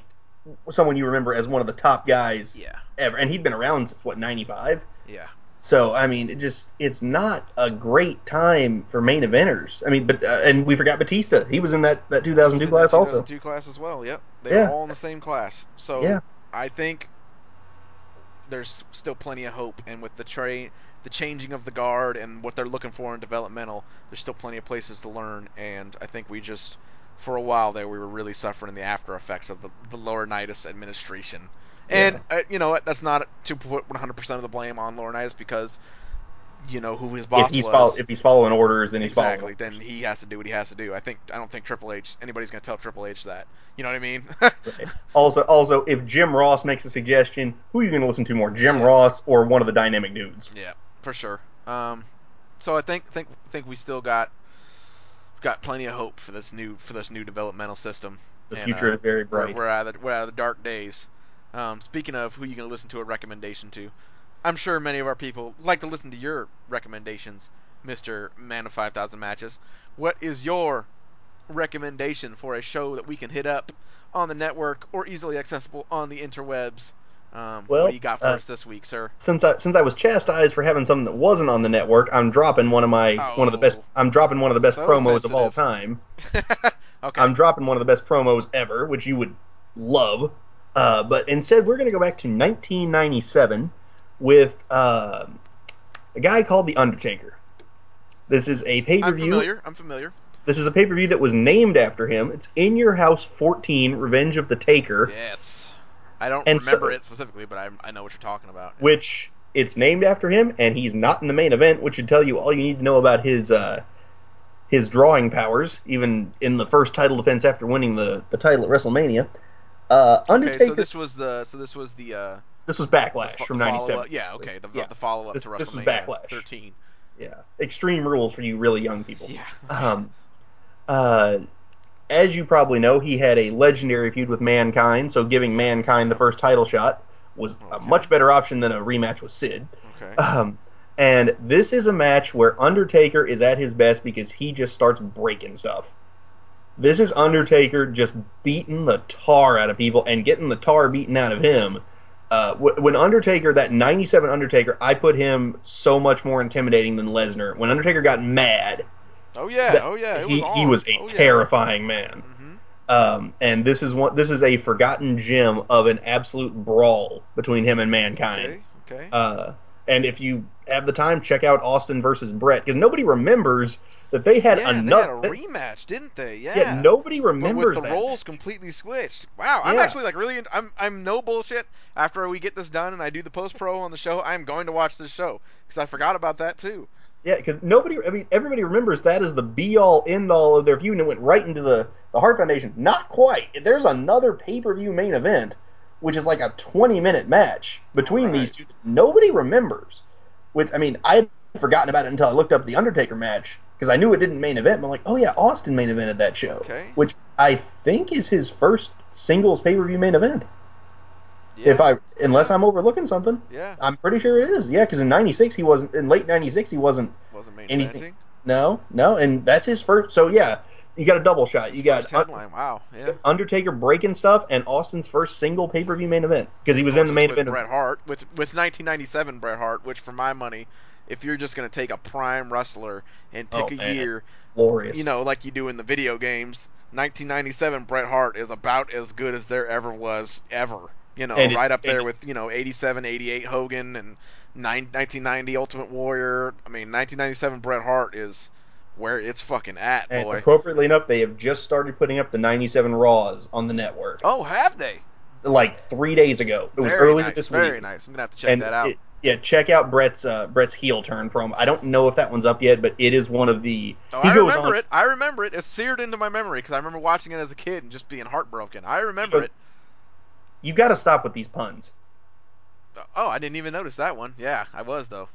someone you remember as one of the top guys Yeah. ever, and he'd been around since what '95. Yeah. So I mean, it just it's not a great time for main eventers. I mean, but uh, and we forgot Batista. He was in that that 2002 in class that also. 2002 class as well. Yep. They Yeah. were all in the same class. So Yeah. I think there's still plenty of hope, and with the tra- the changing of the guard and what they're looking for in developmental, there's still plenty of places to learn. And I think we just, for a while there, we were really suffering the after effects of the, the Laurinaitis administration. And uh, you know what? That's not to put 100% of the blame on Laurinaitis because you know who his boss If he's was. follow, if he's following orders, then he's exactly. Then he has to do what he has to do. I think I don't think Triple H anybody's gonna tell Triple H that. You know what I mean? Right. Also, also, if Jim Ross makes a suggestion, who are you going to listen to more, Jim Yeah. Ross or one of the dynamic dudes? yeah, for sure. Um, so I think think think we still got got plenty of hope for this new for this new developmental system. The And, future uh, is very We're, bright. we're out of the, we're out of the dark days. Um, speaking of who you going to listen to a recommendation to, I'm sure many of our people like to listen to your recommendations, Mister Man of Five Thousand Matches. What is your recommendation for a show that we can hit up on the network or easily accessible on the interwebs? Um, Well, what do you got for uh, us this week, sir? Since I since I was chastised for having something that wasn't on the network, I'm dropping one of my one of the best. Oh. I'm dropping one of the best So promos of all time. okay. I'm dropping one of the best promos ever, which you would love. Uh, but instead, we're going to go back to 1997 with uh, a guy called The Undertaker. This is a pay per view. I'm familiar. I'm familiar. This is a pay per view that was named after him. It's In Your House 14 Revenge of the Taker, Yes. I don't And so- remember it specifically, but I, I know what you're talking about. which it's named after him, and he's not in the main event, which should tell you all you need to know about his uh, his drawing powers, even in the first title defense after winning the, the title at WrestleMania. Uh, Undertaker. Okay, so this was the so this was the uh This was Backlash fo- from follow-up- '97. Yeah, okay, the, yeah, the follow up This- to this was WrestleMania Backlash. 13. yeah. Extreme Rules for you really young people. Yeah. Um, uh, as you probably know, he had a legendary feud with Mankind, so giving Mankind the first title shot was a much better option than a rematch with Sid. Okay. Um, and this is a match where Undertaker is at his best because he just starts breaking stuff. This is Undertaker just beating the tar out of people and getting the tar beaten out of him. Uh, when Undertaker, that 97 Undertaker, I put him so much more intimidating than Lesnar. When Undertaker got mad, Oh yeah. oh yeah. He, was he was a oh, yeah. terrifying man. Mhm. Um, and this is one. This is a forgotten gem of an absolute brawl between him and Mankind. Okay. Okay. Uh, and if you have the time, check out Austin versus Bret because nobody remembers that they had yeah, enough. they had a rematch, didn't they? Yeah. yeah, nobody But remembers with the roles completely switched. Wow, I'm Yeah. actually like really. in- I'm I'm no bullshit. After we get this done and I do the post pro on the show, I'm going to watch this show because I forgot about that too. Yeah, because nobody. I mean, everybody remembers that as the be all end all of their feud, and it went right into the the Hart Foundation. Not quite. There's another pay per view main event, which is like a 20 minute match between Alright. these two. Nobody remembers. Which I mean, I had forgotten about it until I looked up the Undertaker match because I knew it didn't main event. But I'm like, oh yeah, Austin main evented that show, Okay. which I think is his first singles pay per view main event. Yeah. If I, unless I'm overlooking something, yeah I'm pretty sure it is. Yeah, because in '96 he wasn't. In late '96 he wasn't wasn't main anything- eventing. no, no, and that's his first. So yeah, You got a double shot. You got headline. Wow. Yeah. Undertaker breaking stuff and Austin's first single pay per view main event because he was Of in the main event. Bret Hart with with 1997 Bret Hart, which for my money, if you're just gonna take a prime wrestler and pick Oh, a man. year, Glorious. you know, like you do in the video games, 1997 Bret Hart is about as good as there ever was ever. You know, And it- right up there and- with you know 87, 88 Hogan and nine, 1990 Ultimate Warrior. I mean, 1997 Bret Hart is where it's fucking at, And boy. appropriately enough, they have just started putting up the 97 Raws on the network. Oh, have they? Like three days ago. It was very earlier nice, this very week. nice. I'm gonna have to check and that out. it- yeah, check out Bret's uh, Bret's heel turn from. I don't know if that one's up yet, but it is one of the. Oh, I remember on- it. I remember it. It's seared into my memory because I remember watching it as a kid and just being heartbroken. I remember goes- it. You've got to stop with these puns. Oh, I didn't even notice that one. Yeah, I was though.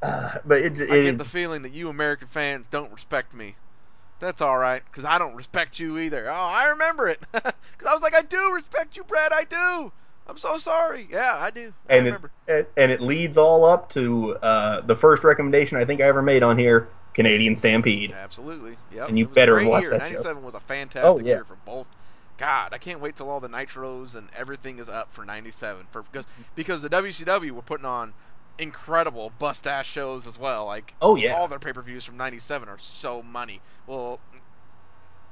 Uh, but it, it I get the feeling that you American fans don't respect me. That's all right, because I don't respect you either. Oh, I remember it. Because I was like, I do respect you, Brad. I do. I'm so sorry. Yeah, I do. I and remember. it, and it leads all up to uh, the first recommendation I think I ever made on here: Canadian Stampede. Absolutely. Yep. And you better watch year. that show. 97 was a fantastic Oh, yeah. year for both. God, I can't wait till all the nitros and everything is up for 97 for because because the WCW were putting on incredible bust ass shows as well. Like Oh yeah, all their pay-per-views from 97 are so money. Well,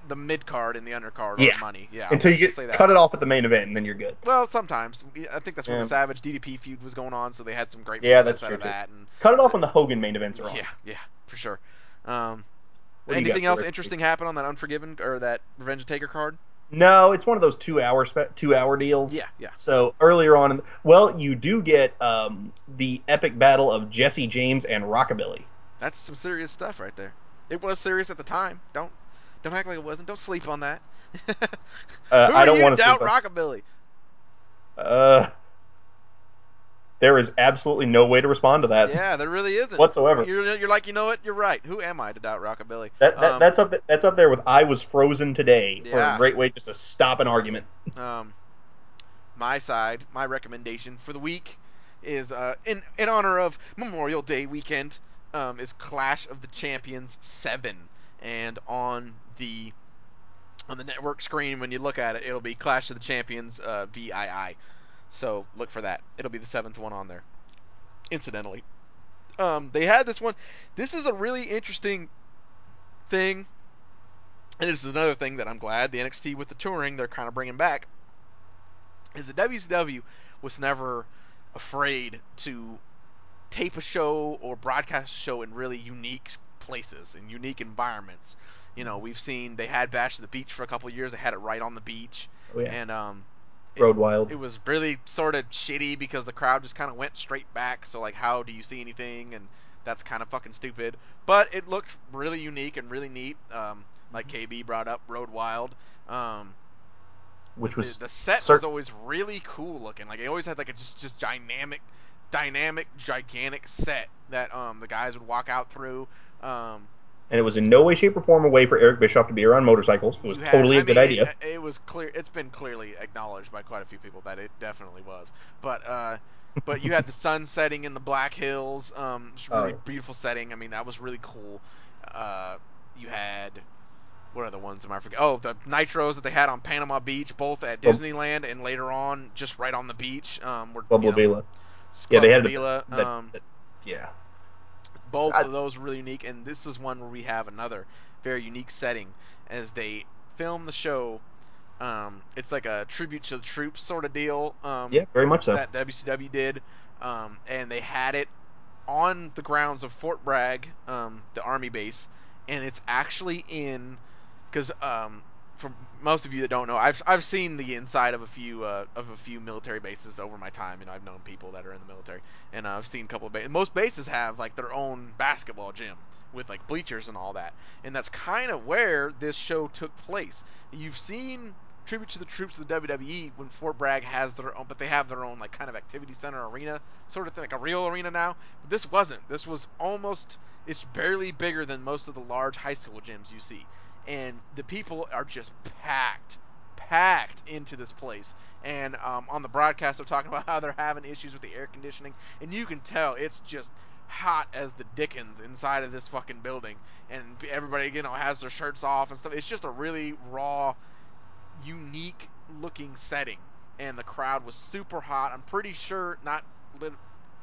the mid card and the undercard Yeah. money. Yeah. until you get say that. cut it off at the main event, and then you're good. Well, sometimes I think that's when Yeah. the Savage DDP feud was going on, so they had some great Yeah, that's out of true, that. And Cut it off when the Hogan main events are on. yeah, yeah, for sure. Um, What do you got anything else interesting happen on that Unforgiven or that Revenge of Taker card? No, it's one of those two hour spe- two hour deals. Yeah, yeah. So earlier on, well, you do get um, the epic battle of Jesse James and Rockabilly. That's some serious stuff right there. It was serious at the time. Don't don't act like it wasn't. Don't sleep on that. Uh, Who I are don't want to to doubt Rockabilly? Uh, there is absolutely no way to respond to that. Yeah, there really isn't. Whatsoever. You're, you're like, you know what? You're right. Who am I to doubt Rockabilly? That, that Um, that's up that's up there with I was frozen today yeah. for a great way just to stop an argument. Um, my side, my recommendation for the week is uh, in in honor of Memorial Day weekend. Um, is Clash of the Champions seven, and on the on the network screen when you look at it, it'll be Clash of the Champions uh, VII. So look for that. It'll be the seventh one on there. Incidentally, um, they had this one. This is a really interesting thing, and this is another thing that I'm glad the NXT with the touring they're kind of bringing back. Is that WCW was never afraid to tape a show or broadcast a show in really unique places in unique environments. You know, we've seen they had Bash at the Beach for a couple of years. They had it right on the beach, Oh yeah, and um, Road Wild. it was really sort of shitty because the crowd just kind of went straight back. So like, how do you see anything? And that's kind of fucking stupid. But it looked really unique and really neat. Um, like KB brought up, Road Wild. Um, which was the set cer- was always really cool looking. Like it always had like a just just dynamic, dynamic, gigantic set that um the guys would walk out through. Um, and it was in no way, shape, or form a way for Eric Bischoff to be around motorcycles. It was had- totally I a good mean, idea. It, it was clear. It's been clearly acknowledged by quite a few people that it definitely was. But uh, but you had the sun setting in the Black Hills. Um, Oh, really yeah. beautiful setting. I mean, that was really cool. Uh, you had. What are the ones am I forget? Oh, the nitros that they had on Panama Beach, both at Disneyland and later on just right on the beach. Um, were Club you know. Yeah, they had La the- Vela, that- um, that- yeah. Both I- of those were really unique, and this is one where we have another very unique setting as they film the show. Um, it's like a tribute to the troops sort of deal. Um, Yeah, very much so. that WCW did, um, and they had it on the grounds of Fort Bragg, um, the army base, and it's actually in because um, for most of you that don't know, I've I've seen the inside of a few uh, of a few military bases over my time. You know, I've known people that are in the military, and uh, I've seen a couple of bases. Most bases have like their own basketball gym with like bleachers and all that, and that's kind of where this show took place. You've seen tribute to the troops of the WWE when Fort Bragg has their own, but they have their own like kind of activity center arena sort of thing, like a real arena now. But this wasn't. This was almost. It's barely bigger than most of the large high school gyms you see, and the people are just packed, packed into this place. And um, on the broadcast, they're talking about how they're having issues with the air conditioning, and you can tell it's just hot as the dickens inside of this fucking building, and everybody you know has their shirts off and stuff. It's just a really raw, unique looking setting, and the crowd was super hot. I'm pretty sure not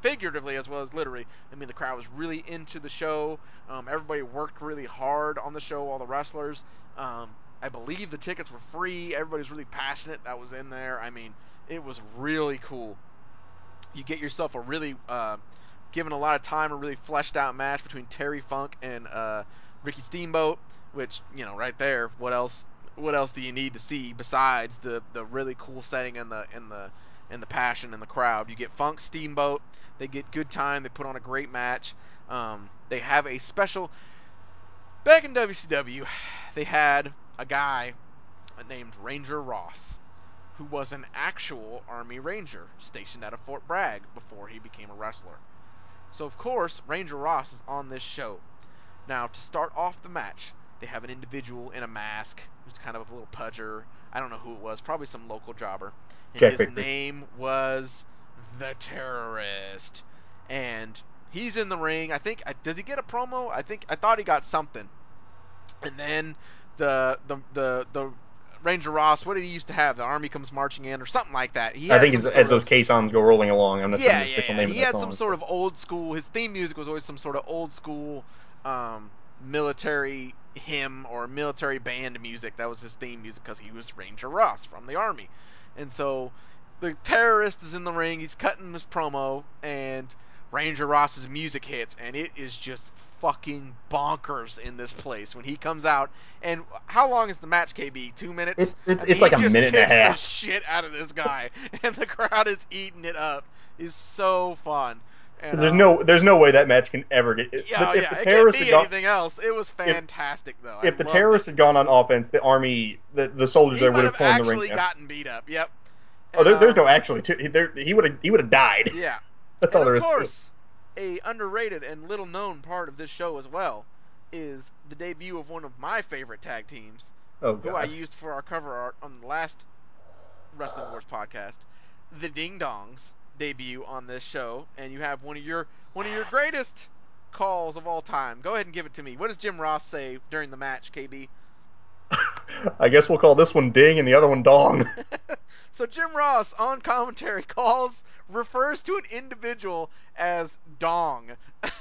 figuratively as well as literally. I mean, the crowd was really into the show. Um, everybody worked really hard on the show. All the wrestlers. Um, I believe the tickets were free. Everybody's really passionate that was in there. I mean, it was really cool. You get yourself a really uh, given a lot of time, a really fleshed out match between Terry Funk and uh, Ricky Steamboat, which you know right there. What else? What else do you need to see besides the the really cool setting and the and the and the passion in the crowd? You get Funk Steamboat. They get good time. They put on a great match. Um, they have a special. Back in WCW, they had a guy named Ranger Ross, who was an actual Army Ranger stationed out of Fort Bragg before he became a wrestler. So, of course, Ranger Ross is on this show. Now, to start off the match, they have an individual in a mask who's kind of a little pudger. I don't know who it was, probably some local jobber. And Jack his name was the Terrorist. And he's in the ring. I think does he get a promo? I think I thought he got something. And then the the the the Ranger Ross, what did he used to have? The army comes marching in, or something like that. He I think as, as those caissons go rolling along, I'm not sure yeah, the yeah, official yeah. name He of had song. some sort of old school. His theme music was always some sort of old school um, military hymn or military band music. That was his theme music because he was Ranger Ross from the army, and so the terrorist is in the ring. He's cutting his promo, and Ranger Ross's music hits, and it is just fucking bonkers in this place when he comes out. And how long is the match, KB? Two minutes. It's- it's- it's like a minute and a half. The shit out of this guy, and the crowd is eating it up. Is so fun. And, there's um, no there's no way that match can ever get. yeah, if yeah. the It can't be gone, anything else. It was fantastic, though. I if the terrorists it. had gone on offense, the army, the, the soldiers he there would have torn the ring actually gotten beat up. Yep. Oh, there, there's um, no actually. Too, he, there, he would have he would have died. Yeah. That's and all there of is to it. course, a underrated and little known part of this show as well is the debut of one of my favorite tag teams, Oh who I used for our cover art on the last Wrestling Wars podcast, the Ding Dongs debut on this show, and you have one of your one of your greatest calls of all time. Go ahead and give it to me. What does Jim Ross say during the match, KB? I guess we'll call this one Ding and the other one Dong. So Jim Ross on commentary calls refers to an individual as Dong.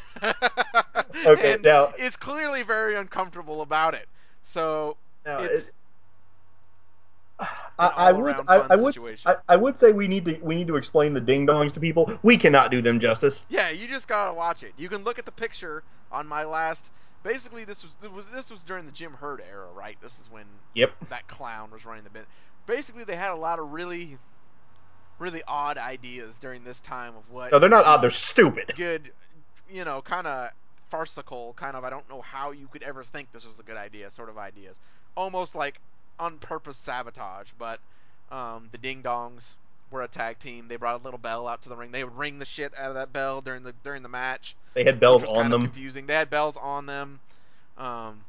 Okay, and now- is clearly very uncomfortable about it. So Now, it's it- I, I would I, fun I would situation. I, I would say we need to we need to explain the ding dongs to people. We cannot do them justice. yeah, you just gotta watch it. You can look at the picture on my last. Basically, this was, this was this was during the Jim Herd era, right? This is when Yep. that clown was running the bit. Basically, they had a lot of really, really odd ideas during this time of what No, they're not odd. They're stupid. good, you know, kind of farcical, kind of I don't know how you could ever think this was a good idea, sort of ideas. Almost like on purpose sabotage, but um, the Ding Dongs were a tag team. They brought a little bell out to the ring. They would ring the shit out of that bell during the during the match. They had bells on them. Confusing. They had bells on them. Um,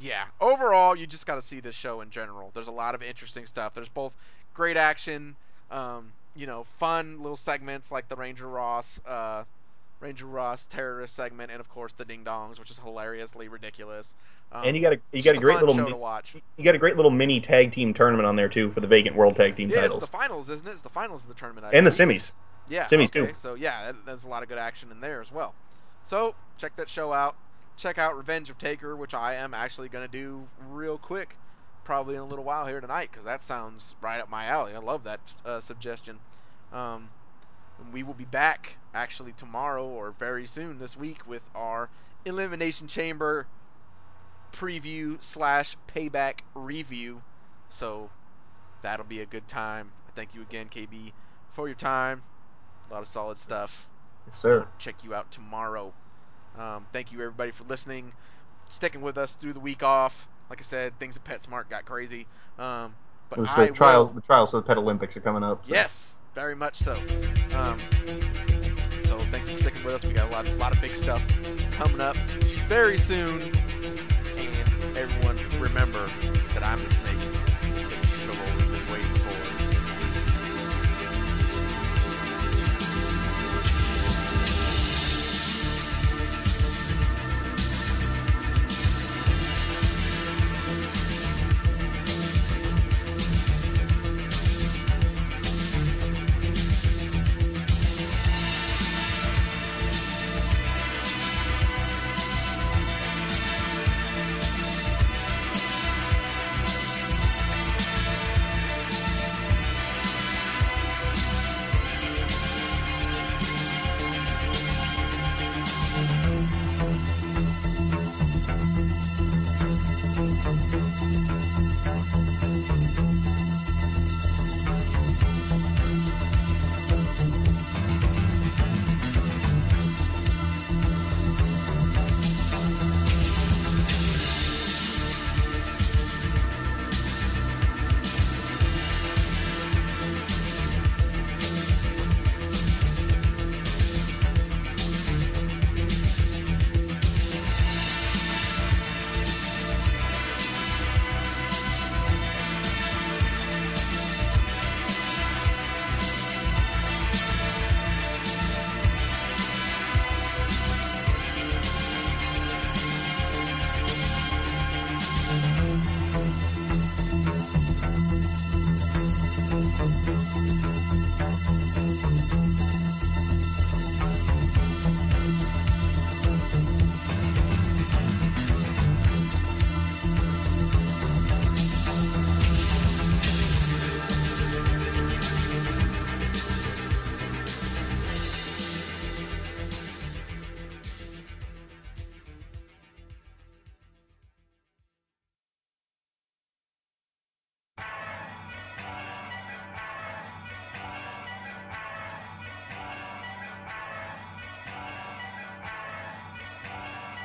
yeah. Overall, you just got to see this show in general. There's a lot of interesting stuff. There's both great action, um, you know, fun little segments like the Ranger Ross, uh, Ranger Ross terrorist segment, and of course the Ding Dongs, which is hilariously ridiculous. Um, and you got a you got a great little mi- to watch. you got a great little mini tag team tournament on there too for the vacant world tag team Yeah, it's the finals, isn't it? It's the finals of the tournament. I and the semis. Yeah. Semis, okay. too. So yeah, there's a lot of good action in there as well. So check that show out. Check out Revenge of Taker, which I am actually gonna do real quick, probably in a little while here tonight, because that sounds right up my alley. I love that uh, suggestion. Um, we will be back actually tomorrow or very soon this week with our Elimination Chamber preview slash payback review. So that'll be a good time. Thank you again, KB, for your time. A lot of solid stuff. Yes, sir. Check you out tomorrow. Um, thank you everybody for listening, sticking with us through the week off. Like I said, things at PetSmart got crazy. Um, but It was I the trials. will. The trials of the Pet Olympics are coming up. so. Yes, very much so. Um, so thank you for sticking with us. We got a lot, lot of big stuff coming up very soon. And everyone, remember that I'm the snake.